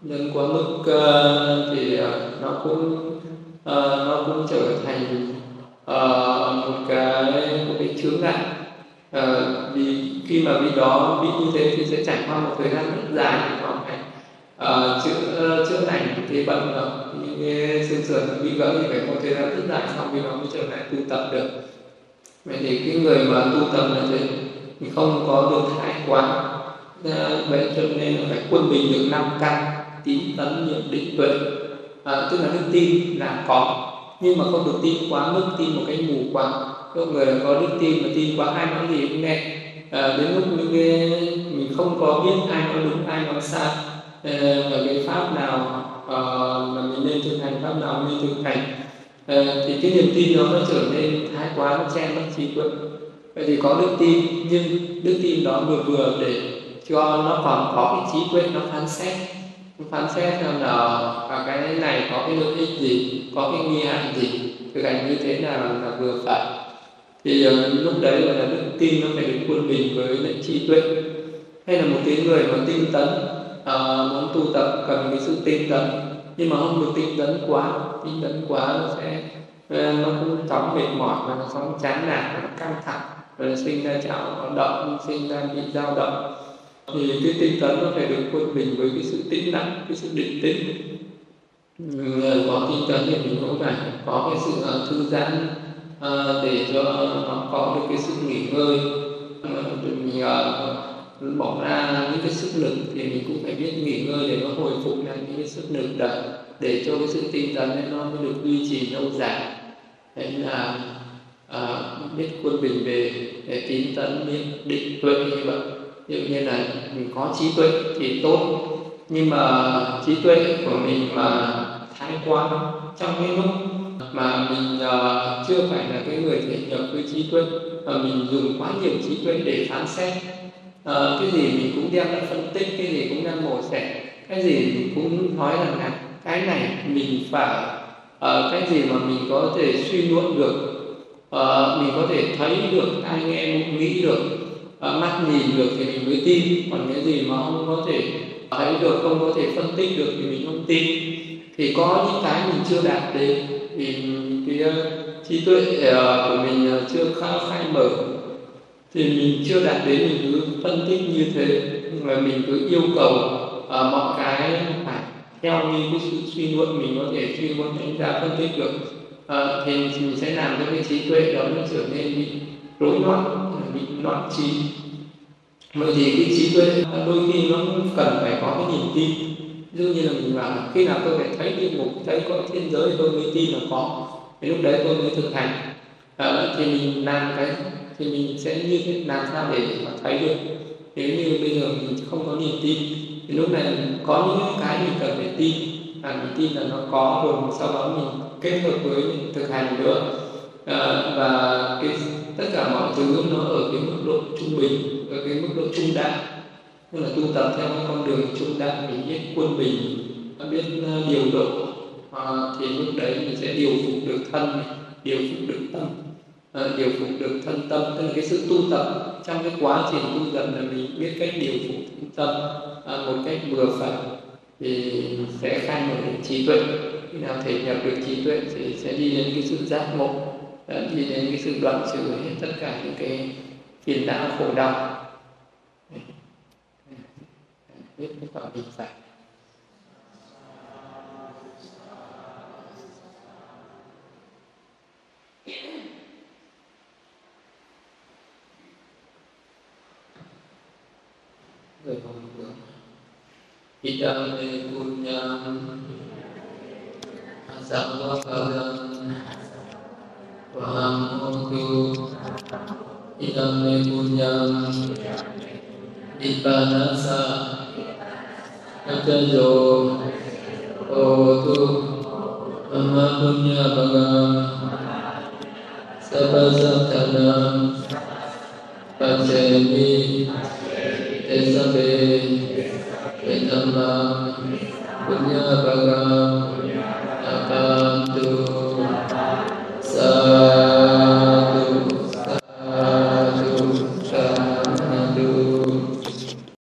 S1: nhân quá mức uh, thì uh, nó cũng uh, nó cũng trở thành uh, một cái một cái chướng ngại. Uh, vì khi mà bị đó bị như thế thì sẽ trải qua một thời gian rất dài để mà phải uh, chữa uh, chữa lành cái bệnh những cái xương sườn bị gãy thì phải một thời gian rất dài sau khi nó mới trở lại tu tập được. Vậy thì cái người mà tu tập là gì thì không có được thái quá. Ờ, vậy cho nên là phải quân bình được năm căn tín tấn niệm định tuệ. À, tức là đức tin là có. Nhưng mà không được tin quá mức tin một cái mù quáng. Có người có đức tin mà tin quá ai nói gì cũng nghe. À, đến lúc những cái mình không có biết ai nói đúng ai nói sai. À, và cái pháp nào à, mà mình nên thực hành pháp nào nên thực hành. À, thì cái niềm tin đó nó trở nên thái quá nó che mất trí tuệ. Vậy thì có đức tin nhưng đức tin đó vừa vừa để cho nó còn có cái trí tuệ nó phán xét. Phán xét xem là à, cái này có cái lợi ích gì có cái nguy hại gì thực hành như thế nào là vừa phải. Thì giờ lúc đấy là đức tin nó phải được quân bình với lại trí tuệ. Hay là một cái người mà tinh tấn à, muốn tu tập cần cái sự tinh tấn. Nhưng mà không được tinh tấn quá tinh tấn quá nó sẽ ờ, nó cũng chóng mệt mỏi và nó chóng chán nản nó căng thẳng. Rồi sinh ra chảo động sinh ra bị dao động thì cái tinh tấn nó phải được quân bình với cái sự tĩnh lặng cái sự định tĩnh. Người có tinh tấn thì mình cũng phải có cái sự ờ, thư giãn ờ, để cho nó có được cái sự nghỉ ngơi. Ờ, mình bỏ ra những cái sức lực thì mình cũng phải biết nghỉ ngơi để nó hồi phục lại những cái sức lực đó để cho cái sự tinh tấn ấy nó mới được duy trì lâu dài. Đấy là à, biết quân bình về để tín tấn biết định tuệ như vậy tự nhiên là mình có trí tuệ thì tốt. Nhưng mà trí tuệ của mình mà thái quá trong cái lúc mà mình uh, chưa phải là cái người thể nhập với trí tuệ mà mình dùng quá nhiều trí tuệ để phán xét uh, cái gì mình cũng đem ra phân tích cái gì cũng đem mổ xẻ cái gì mình cũng nói rằng là cái này mình phải uh, cái gì mà mình có thể suy luận được uh, mình có thể thấy được ai nghe nghĩ được mắt nhìn được thì mình mới tin. Còn cái gì mà không có thể thấy được không có thể phân tích được thì mình không tin. Thì có những cái mình chưa đạt đến. Thì cái ờ, trí tuệ ờ, của mình ờ, chưa khai, khai mở. Thì mình chưa đạt đến mình cứ phân tích như thế. Mà mình cứ yêu cầu uh, mọi cái phải theo như cái sự suy luận mình có thể suy luận đánh giá phân tích được. Uh, thì mình sẽ làm cho cái trí tuệ đó nó trở nên rối loạn bị loạn trí. Bởi vì cái trí tuệ đôi khi nó cần phải có cái niềm tin. Dụ như là mình bảo khi nào tôi phải thấy địa ngục thấy có thiên giới tôi mới tin là có. Thì lúc đấy tôi mới thực hành. À, thì mình làm cái thì mình sẽ như thế làm sao để mà thấy được? Nếu như bây giờ mình không có niềm tin thì lúc này có những cái mình cần phải tin. Và mình tin là nó có rồi sau đó mình kết hợp với mình thực hành nữa. À, và cái tất cả mọi thứ nó ở cái mức độ trung bình ở cái mức độ trung đạo tức là tu tập theo cái con đường trung đạo mình biết quân bình biết ờ, điều độ. À, thì lúc đấy mình sẽ điều phục được thân điều phục được tâm. À, điều phục được thân tâm. Tức là cái sự tu tập trong cái quá trình tu tập là mình biết cách điều phục tâm. À, một cách vừa phải thì sẽ khai mở được trí tuệ. Khi nào thể nhập được trí tuệ thì sẽ đi đến cái sự giác ngộ đi đến cái sự đoạn trừ hết tất cả những cái phiền não, khổ đau. Hết cái tọa bình phải người hồng vượng idame punyam Walam kuntu Idam nekunyam Ibanasa Kajajo Otu Mamakunya bagam Sabasatana Pacemi Esabe Enamam Punya bagam